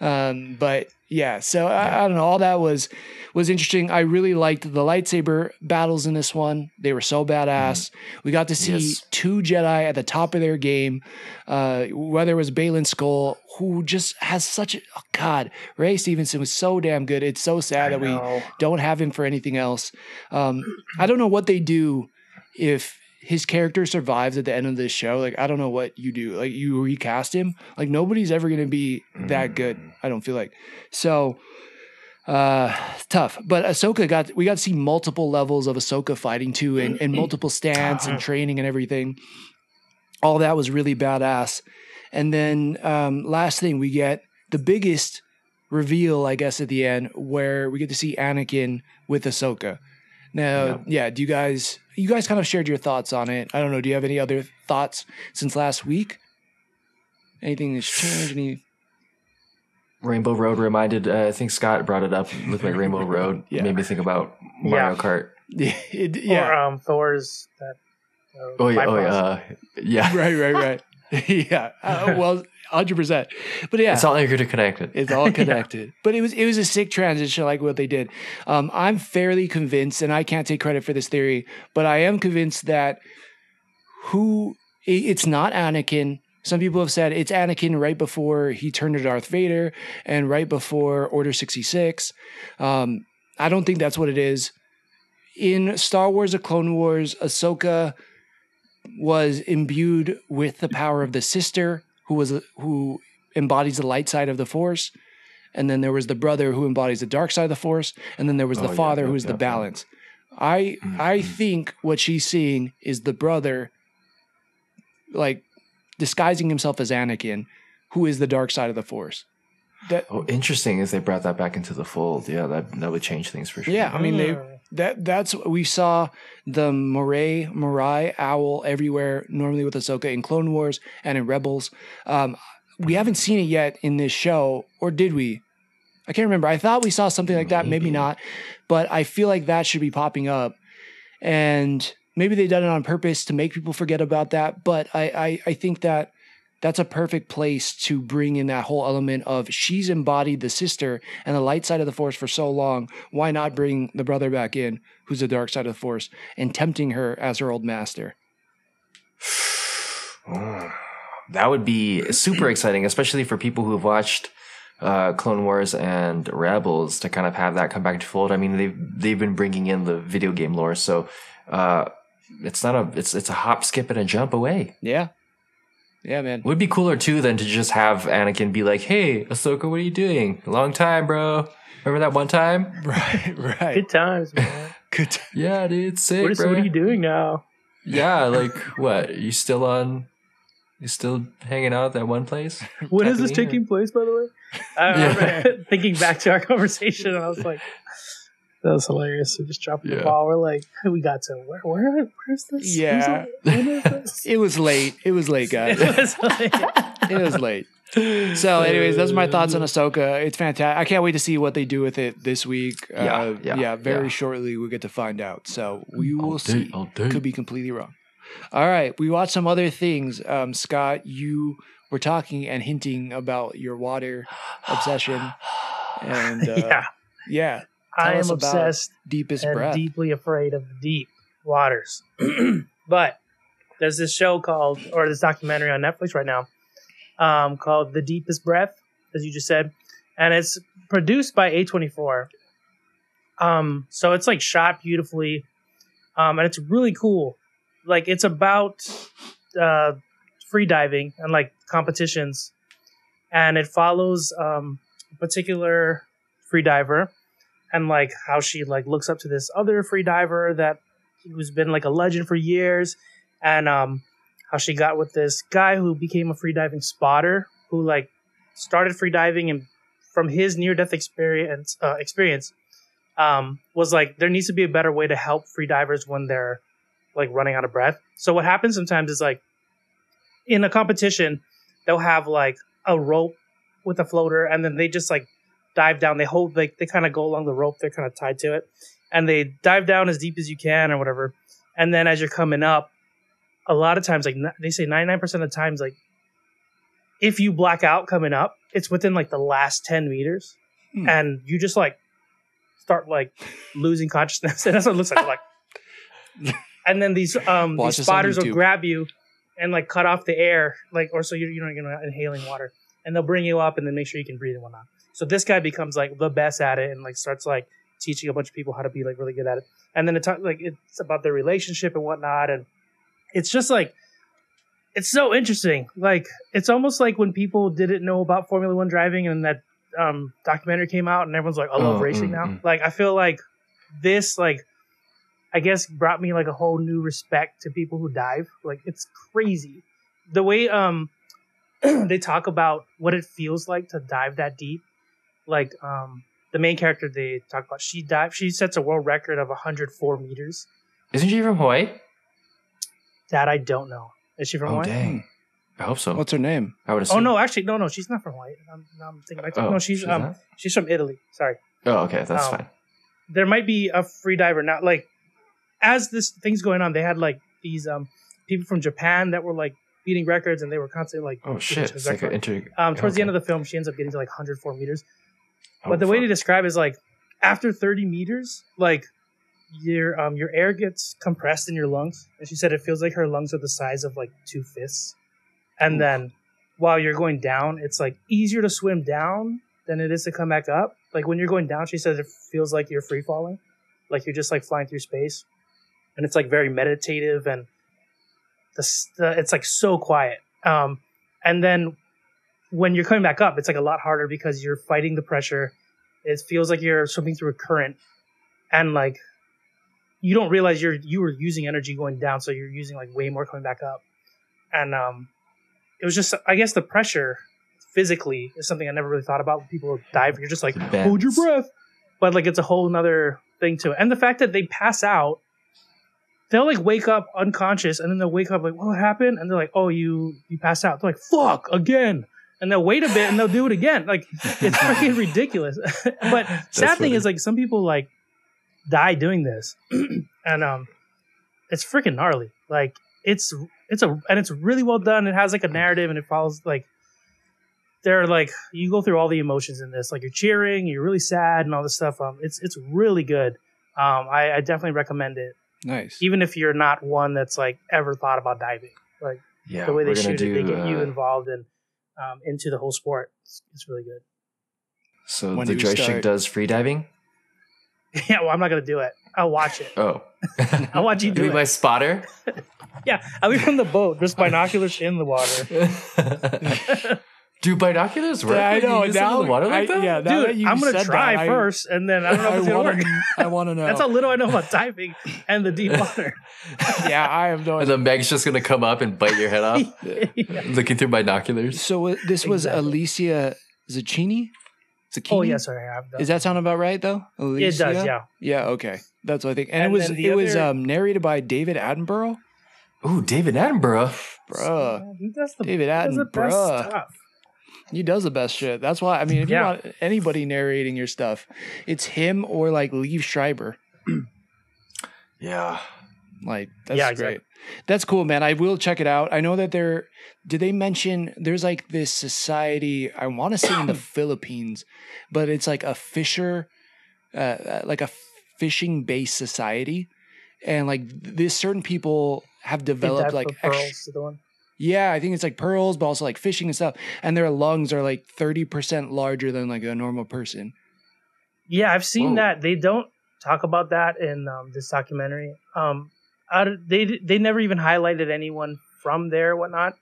Um, but yeah, so I, I don't know. All that was was interesting. I really liked the lightsaber battles in this one. They were so badass. We got to see Yes. two Jedi at the top of their game. Uh, whether it was Baylan Skoll, who just has such a oh God, Ray Stevenson was so damn good. It's so sad that we don't have him for anything else. Um, I don't know what they do if his character survives at the end of this show. Like, I don't know what you do. Like, you recast him. Like, nobody's ever going to be that good. I don't feel like. So, uh, tough. But Ahsoka got, we got to see multiple levels of Ahsoka fighting too, and, and multiple stance and training and everything. All that was really badass. And then, um, last thing we get the biggest reveal, I guess, at the end where we get to see Anakin with Ahsoka. Now, Yeah. yeah, do you guys you guys kind of shared your thoughts on it? I don't know. Do you have any other thoughts since last week? Anything that's changed? Any? Rainbow Road reminded. Uh, I think Scott brought it up with like Rainbow Road. Yeah. Made me think about Mario Yeah. Kart. It- Or yeah, um, Thor's that. Uh, Oh yeah, oh yeah, uh, yeah. right, right, right. yeah. Uh, well, hundred percent. But yeah, It's all interconnected. It's all connected. But it was it was a sick transition, like what they did. Um, I'm fairly convinced, and I can't take credit for this theory, but I am convinced that who it's not Anakin. Some people have said it's Anakin right before he turned to Darth Vader and right before Order 66. Um, I don't think that's what it is. In Star Wars: The Clone Wars, Ahsoka was imbued with the power of the sister, who was who embodies the light side of the Force, and then there was the brother who embodies the dark side of the Force, and then there was Oh, the yeah, father yep, who is the yep, yep. balance. I I Mhm. think what she's seeing is the brother, like disguising himself as Anakin, who is the dark side of the Force. That Oh, interesting. If they brought that back into the fold, yeah, that that would change things for sure. yeah, I mean they Mm. That that's we saw the Moray Morai owl everywhere normally with Ahsoka in Clone Wars and in Rebels. Um, we haven't seen it yet in this show, or did we? I can't remember. I thought we saw something like that, maybe not, but I feel like that should be popping up, and maybe they done it on purpose to make people forget about that. But I I, I think that. That's a perfect place to bring in that whole element of she's embodied the sister and the light side of the force for so long why not bring the brother back in, who's the dark side of the force, and tempting her as her old master? Mm. That would be super exciting, especially for people who've watched uh, Clone Wars and Rebels to kind of have that come back to fold. I mean, they've they've been bringing in the video game lore, so uh, it's not a it's it's a hop, skip, and a jump away. Yeah, yeah, man. Would be cooler too than to just have Anakin be like, "Hey, Ahsoka, what are you doing? Long time, bro. Remember that one time? Right, right. Good times, man. Good. t- Yeah, dude, sick, what, is, bro. what are you doing now? Yeah, like what? You still on? You still hanging out at that one place? When is this Tatooine, taking place, by the way? I Yeah. remember thinking back to our conversation, and I was like, that was hilarious. We're just dropping Yeah. the ball. We're like, hey, we got to where? Where? Where's this? Yeah. on- when is this? It was late. It was late, guys. It was like- it was late. So, anyways, those are my thoughts on Ahsoka. It's fantastic. I can't wait to see what they do with it this week. Yeah, uh, yeah, very yeah. shortly we'll get to find out. So we will All see. day, all day. Could be completely wrong. All right, we watched some other things. Um, Scott, you were talking and hinting about your water obsession, and uh, yeah, yeah, I am obsessed deepest and breath. deeply afraid of the deep waters. but there's this show called, or this documentary on Netflix right now, um, called "The Deepest Breath," as you just said, and it's produced by A24. Um, so it's like shot beautifully, um, and it's really cool. Like it's about uh, free diving and like competitions, and it follows um, a particular free diver and like how she like looks up to this other free diver that who's been like a legend for years and um how she got with this guy who became a free diving spotter who like started free diving and from his near death experience uh, experience um was like there needs to be a better way to help free divers when they're like running out of breath. So what happens sometimes is like in a competition they'll have like a rope with a floater and then they just like dive down. They hold like they kind of go along the rope. They're kind of tied to it, and they dive down as deep as you can or whatever. And then as you're coming up, a lot of times, like they say, ninety nine percent of the times, like if you black out coming up, it's within like the last ten meters, Hmm. and you just like start like losing consciousness, and that's what it looks like. like, and then these um Watch these spotters will grab you and like cut off the air, like or so you're you know you're not inhaling water, and they'll bring you up and then make sure you can breathe and whatnot. So this guy becomes like the best at it and like starts like teaching a bunch of people how to be like really good at it. And then it's like it's about their relationship and whatnot, and it's just like it's so interesting. Like it's almost like when people didn't know about Formula One driving and that um, documentary came out, and everyone's like, "I love Oh, racing mm, now." mm. Like I feel like this like I guess brought me like a whole new respect to people who dive. Like it's crazy the way um they talk about what it feels like to dive that deep. Like um, the main character they talk about, she dive, she sets a world record of 104 meters. Isn't she from Hawaii? That I don't know. Is she from oh Hawaii? dang! I hope so. What's her name? I would assume. Oh no, actually no, no, she's not from Hawaii. I'm, I'm thinking like Oh, no, she's, um not? she's from Italy. Sorry. Oh, okay, that's um, fine. there might be a free diver now. Like as this thing's going on, they had like these um people from Japan that were like beating records, and they were constantly like Oh shit! It's like an inter. um towards the end of the film, she ends up getting to like 104 meters. Oh, but the way to describe it is like after 30 meters, like your um your air gets compressed in your lungs, and she said it feels like her lungs are the size of like two fists. And Oof. then while you're going down, it's like easier to swim down than it is to come back up. Like when you're going down, she says it feels like you're free falling, like you're just like flying through space, and it's like very meditative and the, the it's like so quiet. Um, and then when you're coming back up, it's like a lot harder because you're fighting the pressure. It feels like you're swimming through a current, and like you don't realize you're you were using energy going down, so you're using like way more coming back up. And um, it was just I guess the pressure physically is something I never really thought about when people dive. You're just like hold your breath, but like it's a whole nother thing to it. And the fact that they pass out, they'll like wake up unconscious, and then they'll wake up like what happened, and they're like, oh you you passed out. They're like fuck again. And they'll wait a bit and they'll do it again. Like it's freaking ridiculous. but sad thing is like some people like die doing this, and um, it's freaking gnarly. Like it's it's a and it's really well done. It has like a narrative and it follows like they're like you go through all the emotions in this. Like you're cheering, you're really sad, and all this stuff. Um, it's it's really good. Um, I, I definitely recommend it, Nice. even if you're not one that's like ever thought about diving. Like Yeah, the way they shoot it, they get you uh, involved and um, into the whole sport. It's, it's really good. So When the do joystick start? does free diving. yeah, well, I'm not gonna do it. I'll watch it. Oh, I'll watch you do Be it. my spotter. Yeah, I'll be from the boat, just binoculars in the water. Do binoculars work? Yeah, I know. use them in Now, the water like I- that? yeah, now that Dude, you I'm gonna said try that, I- first, and then I don't know if I it's gonna want work. to. I want to know. That's how little I know about diving and the deep water. yeah, I have no idea. And idea. the Meg's just gonna come up and bite your head off, Yeah. looking through binoculars. So uh, this was Exactly. Alicia Zecchini. Zecchini. Oh yeah, sorry, I have that. Is that sound about right though? it does, yeah. Yeah. Okay. That's what I think. And, And it was it the was um, narrated by David Attenborough. Ooh, David Attenborough. Bruh, Yeah, he does the, David he does the best stuff. He does the best shit. That's why. I mean, if Yeah. you want anybody narrating your stuff, it's him or like Liev Schreiber. Yeah. Like that's Yeah, great. exactly. That's cool, man. I will check it out. I know that there. Did they mention there's like this society? I want to say in the Philippines, but it's like a fisher, uh, uh, like a fishing based society, and like this certain people have They developed dive like for extra, pearls to the one. yeah, I think it's like pearls, but also like fishing and stuff. And their lungs are like thirty percent larger than like a normal person. Yeah, I've seen Whoa. that. They don't talk about that in um, this documentary. Um, they they never even highlighted anyone from there, or whatnot.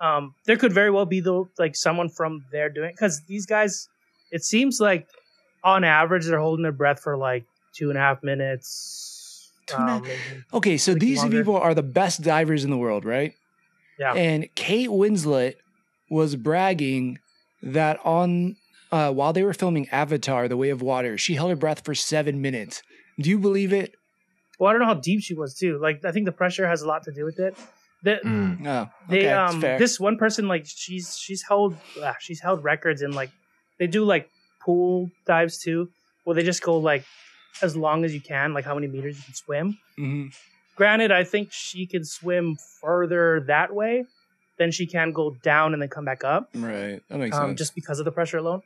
Um, there could very well be though, like someone from there doing because these guys. It seems like on average they're holding their breath for like two and a half minutes. Um, Okay, so these longer. people are the best divers in the world, right? Yeah. And Kate Winslet was bragging that on uh, while they were filming Avatar: The Way of Water, she held her breath for seven minutes. Do you believe it? Well, I don't know how deep she was too. Like I think the pressure has a lot to do with it. The, Mm. No. they okay, it's um fair. this one person like she's she's held ah, she's held records in like they do like pool dives too where they just go like as long as you can like how many meters you can swim Mhm. Granted i think she can swim further that way than she can go down and then come back up Right. That makes um sense. just because of the pressure alone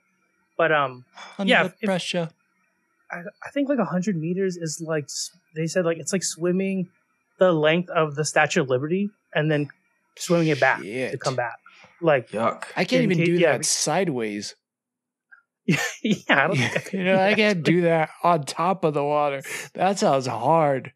but um Under yeah, the if- pressure. I, I think like 100 meters is like they said like it's like swimming the length of the statue of liberty and then swimming it back to come back like Yuck. I can't even case- do yeah, that sideways. yeah, I don't think you do know, I can't do that on top of the water. That sounds hard.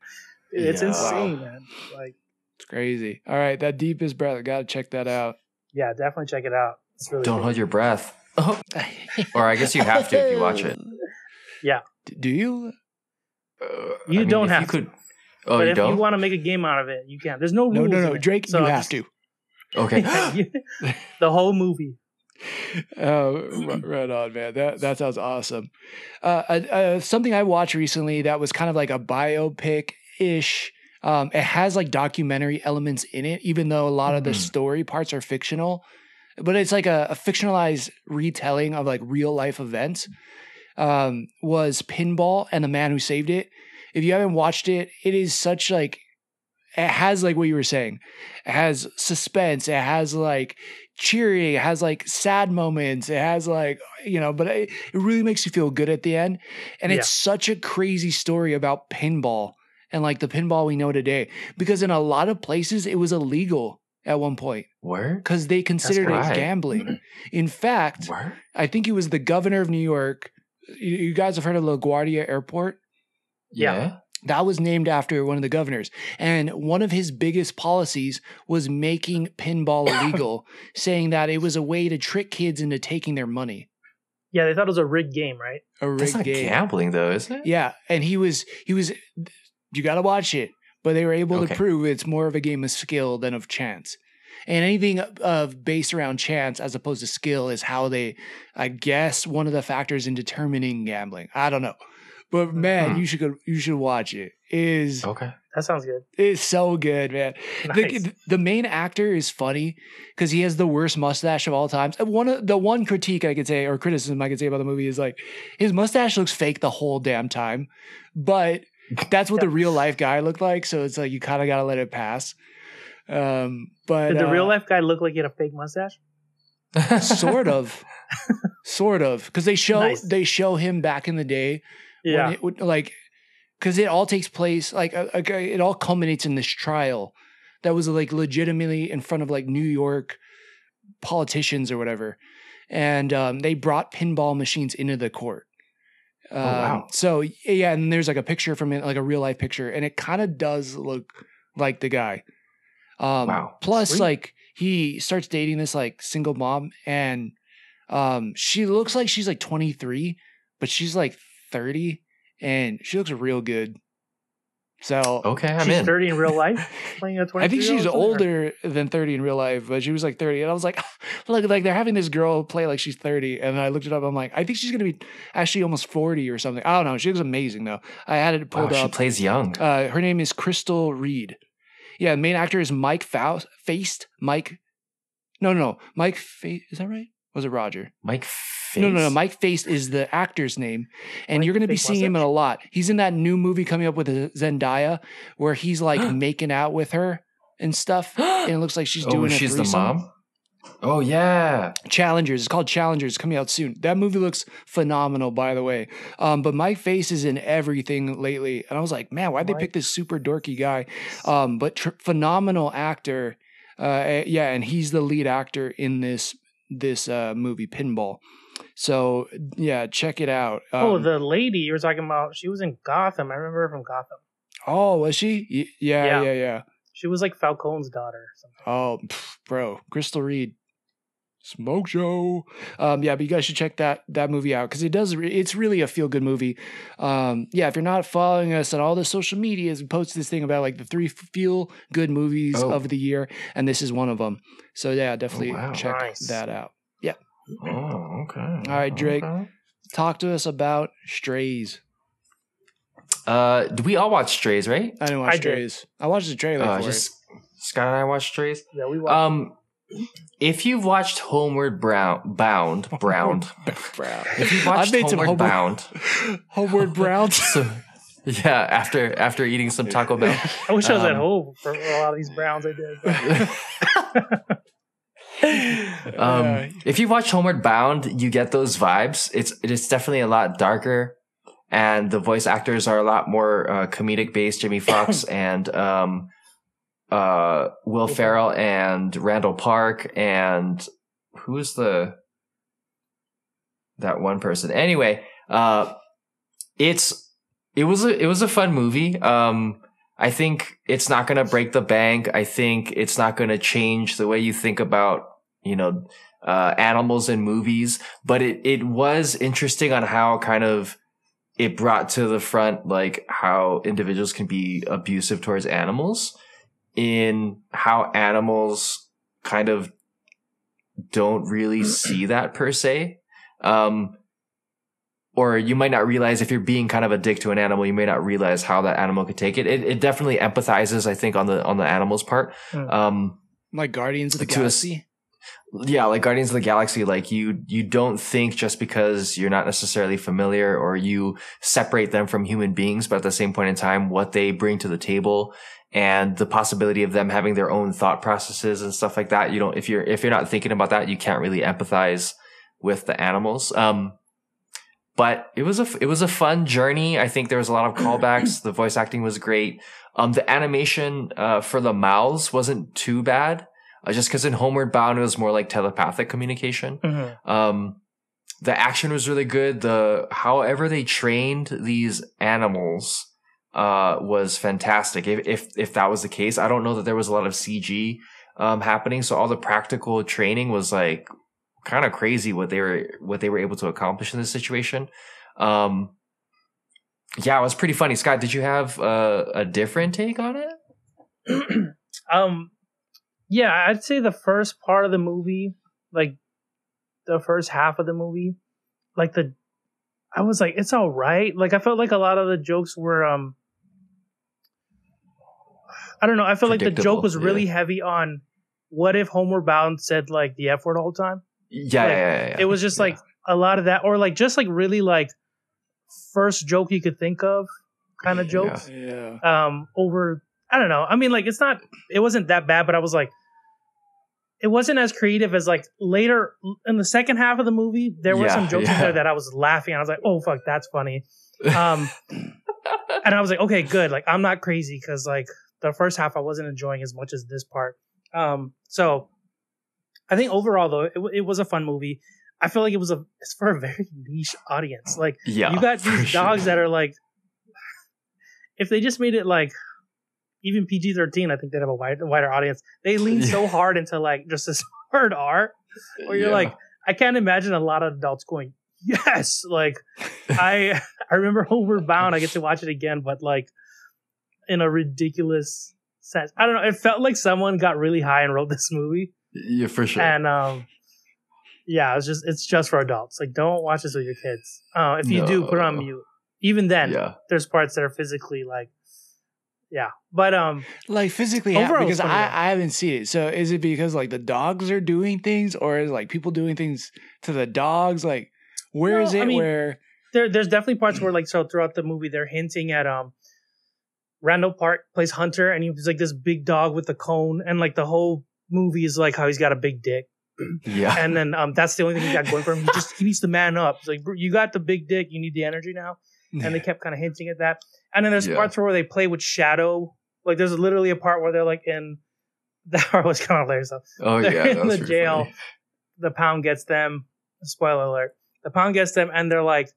It's Yeah. insane, man. Like, It's crazy. All right, that deepest breath. I gotta check that out. yeah, definitely check it out. It's really Don't good. hold your breath. Or I guess you have to if you watch it. Yeah. D- Do you? Uh, You don't have you could. Oh, but you if don't. you want to make a game out of it, you can. There's no rules. No, no, no, Drake. so you I'm have just- to. Okay. the whole movie. Oh, right, right on, man. That that sounds awesome. Uh, uh, something I watched recently that was kind of like a biopic ish. Um, it has like documentary elements in it, even though a lot of the Mhm. story parts are fictional. But it's like a, a fictionalized retelling of like real life events. Um, was Pinball and the Man Who Saved It. If you haven't watched it, it is such like it has like what you were saying. It has suspense. It has like cheering. It has like sad moments. It has like you know, but it, it really makes you feel good at the end. And it's such a crazy story about pinball and like the pinball we know today. Because in a lot of places it was illegal at one point Where? because they considered it right. gambling. Mm. In fact, Where? I think it was the governor of New York. You, you guys have heard of LaGuardia Airport? Yeah. That was named after one of the governors. And one of his biggest policies was making pinball illegal, saying that it was a way to trick kids into taking their money. Yeah, they thought it was a rigged game, right? A rigged That's not game. gambling though, is it? Yeah. And he was, he was, you got to watch it, but they were able Okay. to prove it's more of a game of skill than of chance. And anything of based around chance as opposed to skill is how they, I guess, one of the factors in determining gambling. I don't know. But man, Hmm. you should go, you should watch it. It Is Okay. That sounds good. It's so good, man. Nice. The, the main actor is funny because he has the worst mustache of all times. And One of the one critique I could say or criticism I could say about the movie is like his mustache looks fake the whole damn time, but that's what the real life guy looked like. So it's like you kind of got to let it pass. Um, but Did the uh, real life guy look like he had a fake mustache? sort of, sort of, because they show Nice. they show him back in the day Yeah. when it would like because it all takes place like uh, uh, it all culminates in this trial that was like legitimately in front of like New York politicians or whatever, and um, they brought pinball machines into the court. Um, wow. So yeah, and there's like a picture from it, like a real life picture, and it kind of does look like the guy. Um, Wow. Plus, Sweet. like he starts dating this like single mom, and um, she looks like she's like 23, but she's like 30, and she looks real good. So okay, I'm She's in. 30 in real life, playing a 20. I think she's older than 30 in real life, but she was like 30. And I was like, look, like they're having this girl play like she's 30. And I looked it up. I'm like, I think she's going to be actually almost 40 or something. I don't know. She looks amazing though. I had it Wow, pulled she plays young. Uh, her name is Crystal Reed. Yeah, the main actor is Mike Faist. Faced Mike. No, no, no. Mike Fa- Is that right? Was it Roger? Mike Face. No, no, no. Mike Faist is the actor's name, and Like you're going to be fake seeing him in a lot. He's in that new movie coming up with Zendaya, where he's like making out with her and stuff, and it looks like she's oh, doing. a she's the mom. Oh yeah. Challengers. It's called Challengers. Coming out soon. That movie looks phenomenal, by the way. Um, but Mike Faist is in everything lately, and I was like, man, why'd they Mike. pick this super dorky guy? Um, but tr- phenomenal actor. Uh, eh, yeah, and he's the lead actor in this this uh movie, Pinball. So yeah, check it out. oh, Um, the lady you were talking about, she was in Gotham. I remember her from Gotham. oh, was she? Y- yeah, Yeah. yeah, yeah. She was like Falcone's daughter or something. Oh, pff, bro, Crystal Reed, Smoke Show. Um, yeah, but you guys should check that that movie out because it does. Re- it's really a feel good movie. Um, yeah, if you're not following us on all the social medias, we post this thing about like the three feel good movies Oh. of the year, and this is one of them. So yeah, definitely wow. check Nice. that out. Yeah. Oh, okay. All right, Drake. Talk to us about Strays. Uh, do we all watch Strays, right? I didn't watch I did. Strays. I watched the trailer Uh, for just Scott and I watched Strays. Yeah, we watched. Um, if you've watched Homeward Brown, Bound, Brown, it. Brown. if you've I've watched Homeward Bound, Homeward Browns. so yeah, after after eating some Taco Bell, I wish I was at um, home for a lot of these Browns I did. um, if you watch Homeward Bound, you get those vibes. It's it's definitely a lot darker, and the voice actors are a lot more uh, comedic based. Jimmy Foxx and um, uh, Will Ferrell and Randall Park and who's the that one person? Anyway, uh, it's it was a it was a fun movie. Um, I think it's not going to break the bank. I think it's not going to change the way you think about, you know, uh, animals in movies, but it, it was interesting on how kind of it brought to the front, like how individuals can be abusive towards animals in how animals kind of don't really see that per se. Um, or you might not realize if you're being kind of a dick to an animal, you may not realize how that animal could take it. It, it definitely empathizes, I think, on the on the animal's part. Mm. Um, Like Guardians of the To a s- Galaxy. Yeah, like Guardians of the Galaxy, like you you don't think just because you're not necessarily familiar or you separate them from human beings, but at the same point in time, what they bring to the table and the possibility of them having their own thought processes and stuff like that. You don't if you're if you're not thinking about that, you can't really empathize with the animals. Um, but it was a it was a fun journey. I think there was a lot of callbacks. the voice acting was great. Um, the animation uh, for the mouths wasn't too bad. Uh, just because in Homeward Bound it was more like telepathic communication. Mhm. Um, the action was really good. The however they trained these animals uh, was fantastic. If, if if that was the case, I don't know that there was a lot of CG um, happening. So all the practical training was like kind of crazy what they were what they were able to accomplish in this situation. Um, yeah, it was pretty funny. Scott, did you have uh, a different take on it? um, yeah, I'd say the first part of the movie, like the first half of the movie, like the, I was like, it's all right. Like I felt like a lot of the jokes were, um, I don't know. I felt like the joke was yeah. really heavy on what if Homeward Bound said like the F word all the time. Yeah, Like, yeah, yeah, yeah. It was just Yeah. like a lot of that, or like just like really like first joke you could think of kind of Yeah. jokes Yeah. um over I don't know. I mean like it's not it wasn't that bad, but I was like it wasn't as creative as like later in the second half of the movie, there were Yeah, some jokes in there that I was laughing. I was like, "Oh fuck, that's funny." Um and I was like, "Okay, good. Like I'm not crazy cuz like the first half I wasn't enjoying as much as this part." Um so I think overall though, it, it was a fun movie. I feel like it was a it's for a very niche audience. Like yeah, you got these sure. dogs that are like if they just made it like even PG thirteen, I think they'd have a wider, wider audience. They lean so hard into like just this hard art, where you're Yeah. like, I can't imagine a lot of adults going, yes. Like I I remember Homeward Bound. I get to watch it again, but like in a ridiculous sense. I don't know. It felt like someone got really high and wrote this movie, yeah, for sure. and um. Yeah, it's just it's just for adults. Like, don't watch this with your kids. Uh, if you do, put it on mute. Even then, yeah, there's parts that are physically like yeah but um Like physically, ha- Overall, it's because I. I haven't seen it. So is it because like the dogs are doing things, or is like people doing things to the dogs? Like, where No, is it? I mean- where there there's definitely parts where like so throughout the movie they're hinting at um Randall Park plays Hunter and he's like this big dog with the cone and like the whole movie is like how he's got a big dick yeah, and then um that's the only thing he got going for him he just he needs to man up it's like you got the big dick you need the energy now and they kept kind of hinting at that and then there's Yeah. parts where they play with shadow like there's literally a part where they're like in that part was kind of hilarious though. oh they're yeah, in the pretty jail. funny. the pound gets them. Spoiler alert. The pound gets them, and they're like,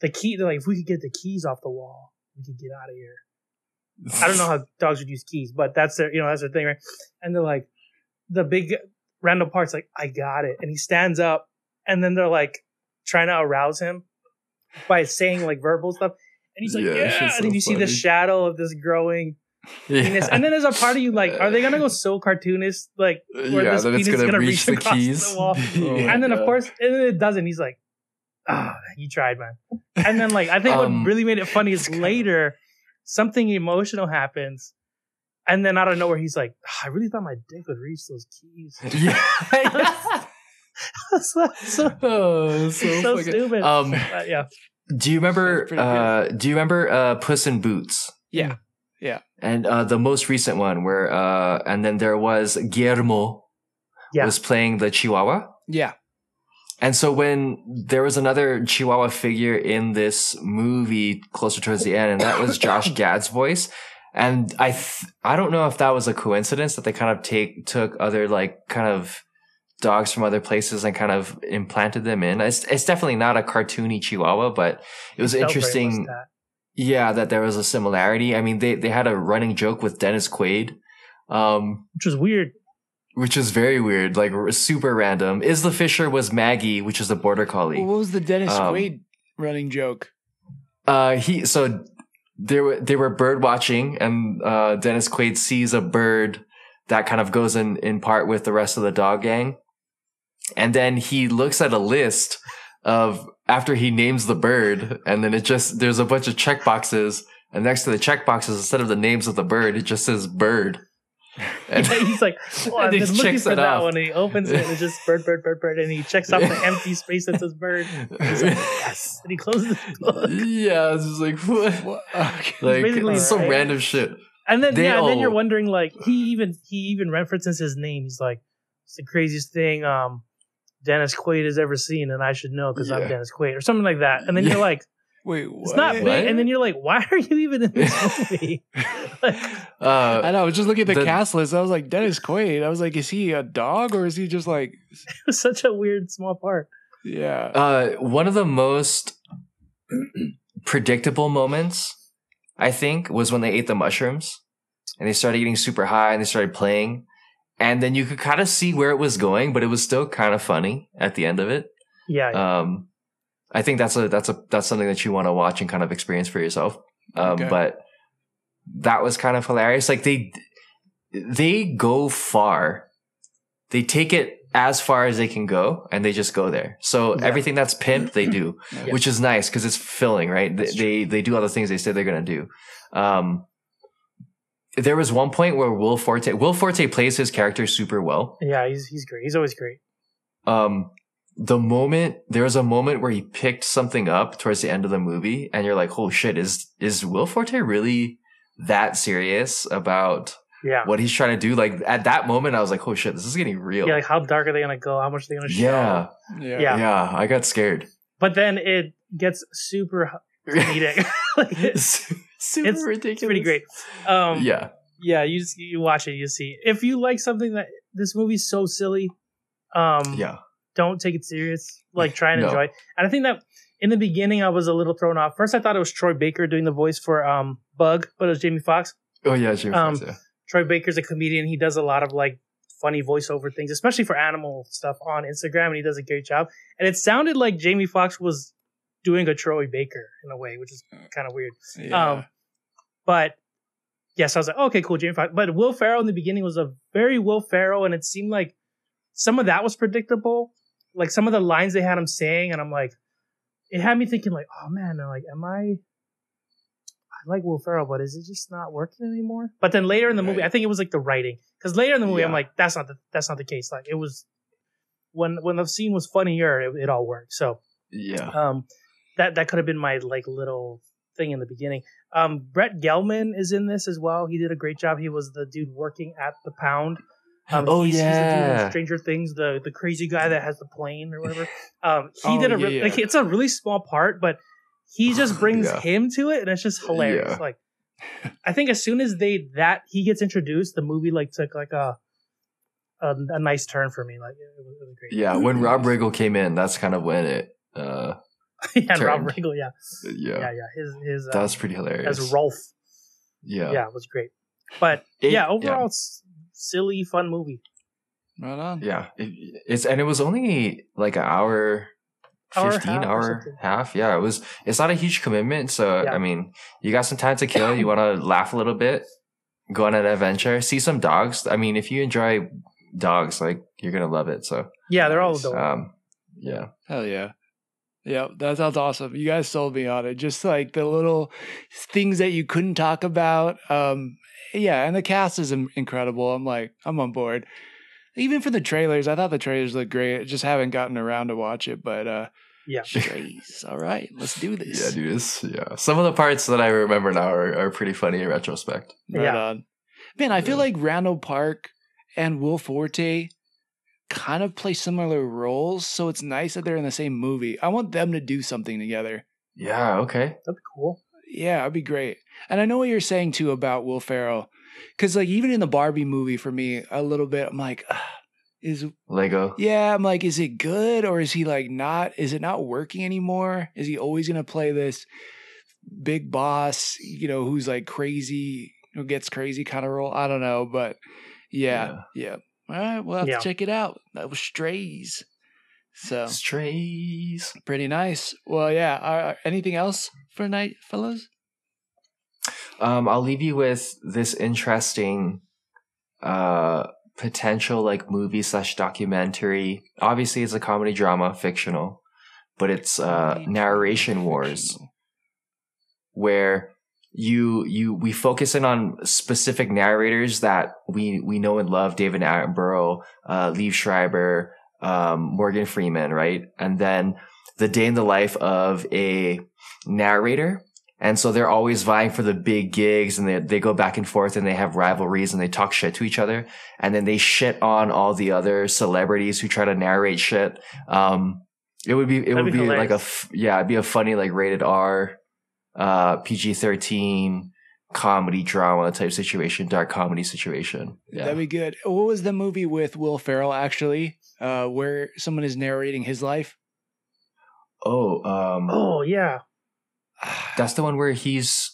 the key. They're like, if we could get the keys off the wall, we could get out of here. I don't know how dogs would use keys, but that's their, you know, that's their thing, right? And they're like, the big Randall Park's like, I got it, and he stands up, and then they're like trying to arouse him by saying like verbal stuff, and he's like, Yeah, yeah, it's just and then so you see the shadow of this growing penis, and then there's a part of you like, are they gonna go so cartoonist, like where yeah, this then it's penis gonna, gonna reach, reach the across keys. the wall? Oh and then of course, and then it doesn't. He's like, ah, you tried, man. And then like I think Um, what really made it funny is later something emotional happens, and then out of nowhere he's like, "Ah, I really thought my dick would reach those keys. yeah, so, so, oh, so, so stupid. Um, But yeah, do you remember? That's pretty good. Uh, do you remember uh, Puss in Boots? Yeah, yeah, And uh, the most recent one, where uh, and then there was Guillermo Yeah. was playing the Chihuahua. yeah. And so when there was another Chihuahua figure in this movie closer towards the end, and that was Josh Gad's voice. And I, th- I don't know if that was a coincidence that they kind of take took other like kind of dogs from other places and kind of implanted them in. It's, it's definitely not a cartoony Chihuahua, but it was Felt very much interesting. that. Yeah, that there was a similarity. I mean, they they had a running joke with Dennis Quaid. Um, which was weird. which is very weird, like r- super random. Isla Fisher was Maggie, which is a border collie. What was the Dennis Um, Quaid running joke? Uh, he so they were they were bird watching, and uh, Dennis Quaid sees a bird that kind of goes in in part with the rest of the dog gang. And then he looks at a list of after he names the bird, and then it just there's a bunch of check boxes, and next to the check boxes, instead of the names of the bird, it just says bird. And he's like, well, I've been looking for that off. one. And he opens it and it's just bird, bird, bird, bird. And he checks off the empty space that says bird. He's like, yes. And he closes the book. yeah, it's just like what? What? Okay. Like basically it's some random shit. And then They yeah, and then you're wondering like he even he even references his name. He's like, it's the craziest thing um Dennis Quaid has ever seen, and I should know because Yeah. I'm Dennis Quaid or something like that. And then Yeah. you're like, Wait, it's what? not What? big. And then you're like, why are you even in this movie? like, Uh, I know. I was just looking at the, The- cast list. I was like, Dennis Quaid. I was like, is he a dog or is he just like, it was such a weird small part. yeah? uh, one of the most predictable moments, I think, was when they ate the mushrooms and they started getting super high and they started playing. And then you could kind of see where it was going, but it was still kind of funny at the end of it. Yeah, yeah. Um, I think that's a that's a that's something that you want to watch and kind of experience for yourself. Um, Okay. But that was kind of hilarious. Like they they go far. They take it as far as they can go, and they just go there. So Yeah. everything that's pimp, they do, Yeah. which is nice because it's filling, right? They, they they do all the things they said they're gonna do. Um, there was one point where Will Forte Will Forte plays his character super well yeah, he's he's great. He's always great. um the moment there was a moment where he picked something up towards the end of the movie and you're like "Holy shit is is will forte really that serious about Yeah. what he's trying to do like at that moment i was like oh shit this is getting real Yeah, like how dark are they gonna go? How much are they gonna show? yeah yeah. Yeah. yeah i got scared But then it gets super comedic. like, it's super It's ridiculous pretty great. Um, yeah yeah, you just you watch it, you see. If you like something that this movie's so silly, um, yeah don't take it serious. Like try and No. enjoy it. And I think that in the beginning I was a little thrown off. First I thought it was Troy Baker doing the voice for um Bug, but it was Jamie Foxx. oh yeah Jimmy Um, Foxx, yeah. Troy Baker's a comedian. He does a lot of like funny voiceover things, especially for animal stuff on Instagram, and he does a great job. And it sounded like Jamie Foxx was doing a Troy Baker in a way, which is kind of weird. Yeah. Um, but yes, I was like, okay, cool, Jamie Foxx. But Will Ferrell in the beginning was a very Will Ferrell, and it seemed like some of that was predictable. Like some of the lines they had him saying, and I'm like, it had me thinking, like, oh man, I'm like, am I? I like Will Ferrell, but is it just not working anymore? But then later in the movie, I think it was like the writing, because later in the movie, I'm like, that's not the that's not the case. Like it was when when the scene was funnier, it, it all worked. So yeah um, that that could have been my like little thing in the beginning. Um, Brett Gelman is in this as well. He did a great job. He was the dude working at the Pound. Um, Oh, he's, he's the dude yeah. in Stranger Things, the the crazy guy that has the plane or whatever. Um, he Oh, did a re- yeah. like it's a really small part, but he just brings Yeah. him to it, and it's just hilarious. Yeah. Like, I think as soon as they that he gets introduced, the movie like took like a a, a nice turn for me. Like it was, it was great. yeah when rob riggle came in that's kind of when it uh and Rob Turned. Riggle, yeah, yeah, yeah, yeah. His his that uh, was pretty hilarious as Rolf. yeah yeah, it was great. But It- yeah, overall, it's silly, fun movie. right on. Yeah, it, it's and it was only like an hour, Hour, fifteen half hour half. Yeah, it was. It's not a huge commitment, so Yeah. I mean, you got some time to kill. You want to laugh a little bit, go on an adventure, see some dogs. I mean, if you enjoy dogs, like you're gonna love it. So, Yeah, they're all Nice. adorable. um, yeah, Hell yeah. Yeah, that sounds awesome. You guys sold me on it. Just like the little things that you couldn't talk about. Um, yeah, and the cast is incredible. I'm like, I'm on board. Even for the trailers, I thought the trailers looked great. I just haven't gotten around to watch it, but uh yeah, Strays. All right, let's do this. yeah, dude. It's, yeah, some of the parts that I remember now are, are pretty funny in retrospect. Right Yeah. on. Man, I feel Yeah. like Randall Park and Will Forte kind of play similar roles, so it's nice that they're in the same movie. I want them to do something together. Yeah. Okay. that'd be cool. Yeah, that'd be great. And I know what you're saying too about Will Ferrell, because like even in the Barbie movie, for me, a little bit, I'm like, "Ah, is Lego. yeah, I'm like, is it good or is he like not? Is it not working anymore? Is he always gonna play this big boss, you know, who's like crazy, who gets crazy kind of role? I don't know, but yeah, yeah. All right, we'll have Yeah. to check it out. That was Strays. So Strays. pretty nice. Well, yeah. Uh, anything else for night, fellas? Um, I'll leave you with this interesting uh potential like movie slash documentary. Obviously, it's a comedy drama, fictional, but it's uh narration wars where you you we focus in on specific narrators that we we know and love David Attenborough, uh, Liev Schreiber, um, Morgan Freeman, right? And then the day in the life of a narrator. And so they're always vying for the big gigs and they, they go back and forth and they have rivalries and they talk shit to each other. And then they shit on all the other celebrities who try to narrate shit. Um, it would be, it That'd would be be, like a, yeah, it'd be a funny, like rated R, uh, PG 13 comedy drama type situation, dark comedy situation. Yeah. That'd be good. What was the movie with Will Ferrell actually, uh, where someone is narrating his life? oh, um, Oh yeah, that's the one where he's,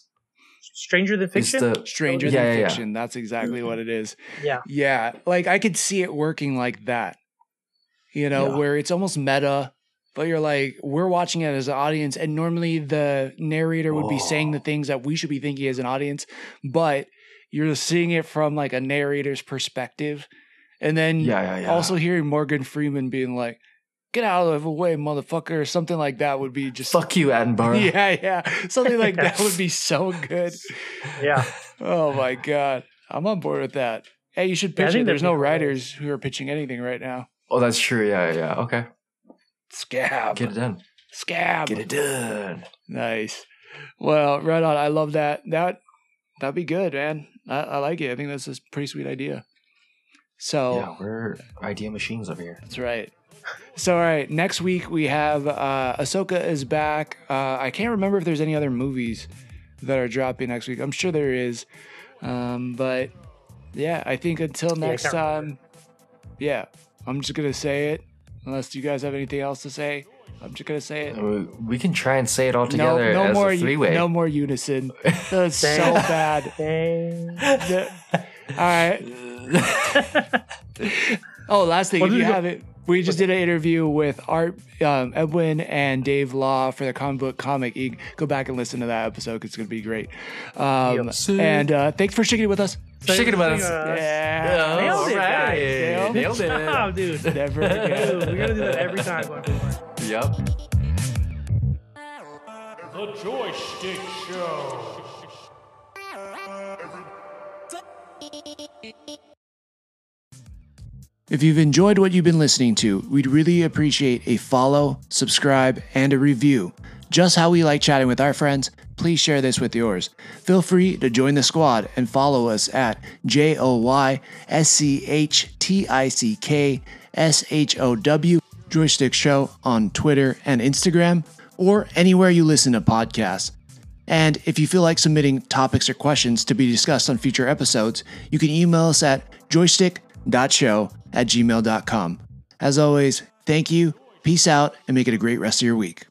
Stranger Than Fiction. the, Stranger Yeah, Than yeah, yeah. Fiction. That's exactly what it is. yeah, Yeah, like I could see it working like that. You know, Yeah. where it's almost meta, but you're like, we're watching it as an audience, and normally the narrator would be oh. saying the Oh. things that we should be thinking as an audience, but you're seeing it from like a narrator's perspective. And then yeah, yeah, yeah. also hearing Morgan Freeman being like, get out of the way, motherfucker, or something like that would be just fuck you, Attenborough. Yeah, yeah. Something like that would be so good. yeah. Oh my god. I'm on board with that. Hey, you should pitch think it. There's no be writers who are pitching anything right now. Oh, that's true. Yeah, yeah. Okay. Scab. Get it done. Scab. Get it done. Nice. Well, right on. I love that. That that'd be good, man. I, I like it. I think that's a pretty sweet idea. So Yeah, we're idea machines over here. That's right. So, all right, next week we have uh, Ahsoka is back. Uh, I can't remember if there's any other movies that are dropping next week. I'm sure there is. Um, but yeah, I think until next can't time, yeah, I'm just going to say it. Unless you guys have anything else to say, I'm just going to say it. Uh, We can try and say it all together no as more, a three way. no more unison. That's so bad. The- all right. Oh, last thing, What if you you go- have it, we just did an interview with Art um, Edwin and Dave Law for the comic book comic. Go back and listen to that episode. 'cause It's going to be great. Um, Yep. and uh, thanks for sticking it with us. Shaking about us. Yeah, Nailed it, guys. Nailed Nailed it. job, dude. Never Dude, again. we gotta do that every time going forward. Yep. The Joy Schtick Show. If you've enjoyed what you've been listening to, we'd really appreciate a follow, subscribe, and a review. Just how we like chatting with our friends, please share this with yours. Feel free to join the squad and follow us at J O Y S C H T I C K S H O W Joy Schtick Show on Twitter and Instagram, or anywhere you listen to podcasts. And if you feel like submitting topics or questions to be discussed on future episodes, you can email us at joyschtick.show at gmail.com. As always, thank you, peace out, and make it a great rest of your week.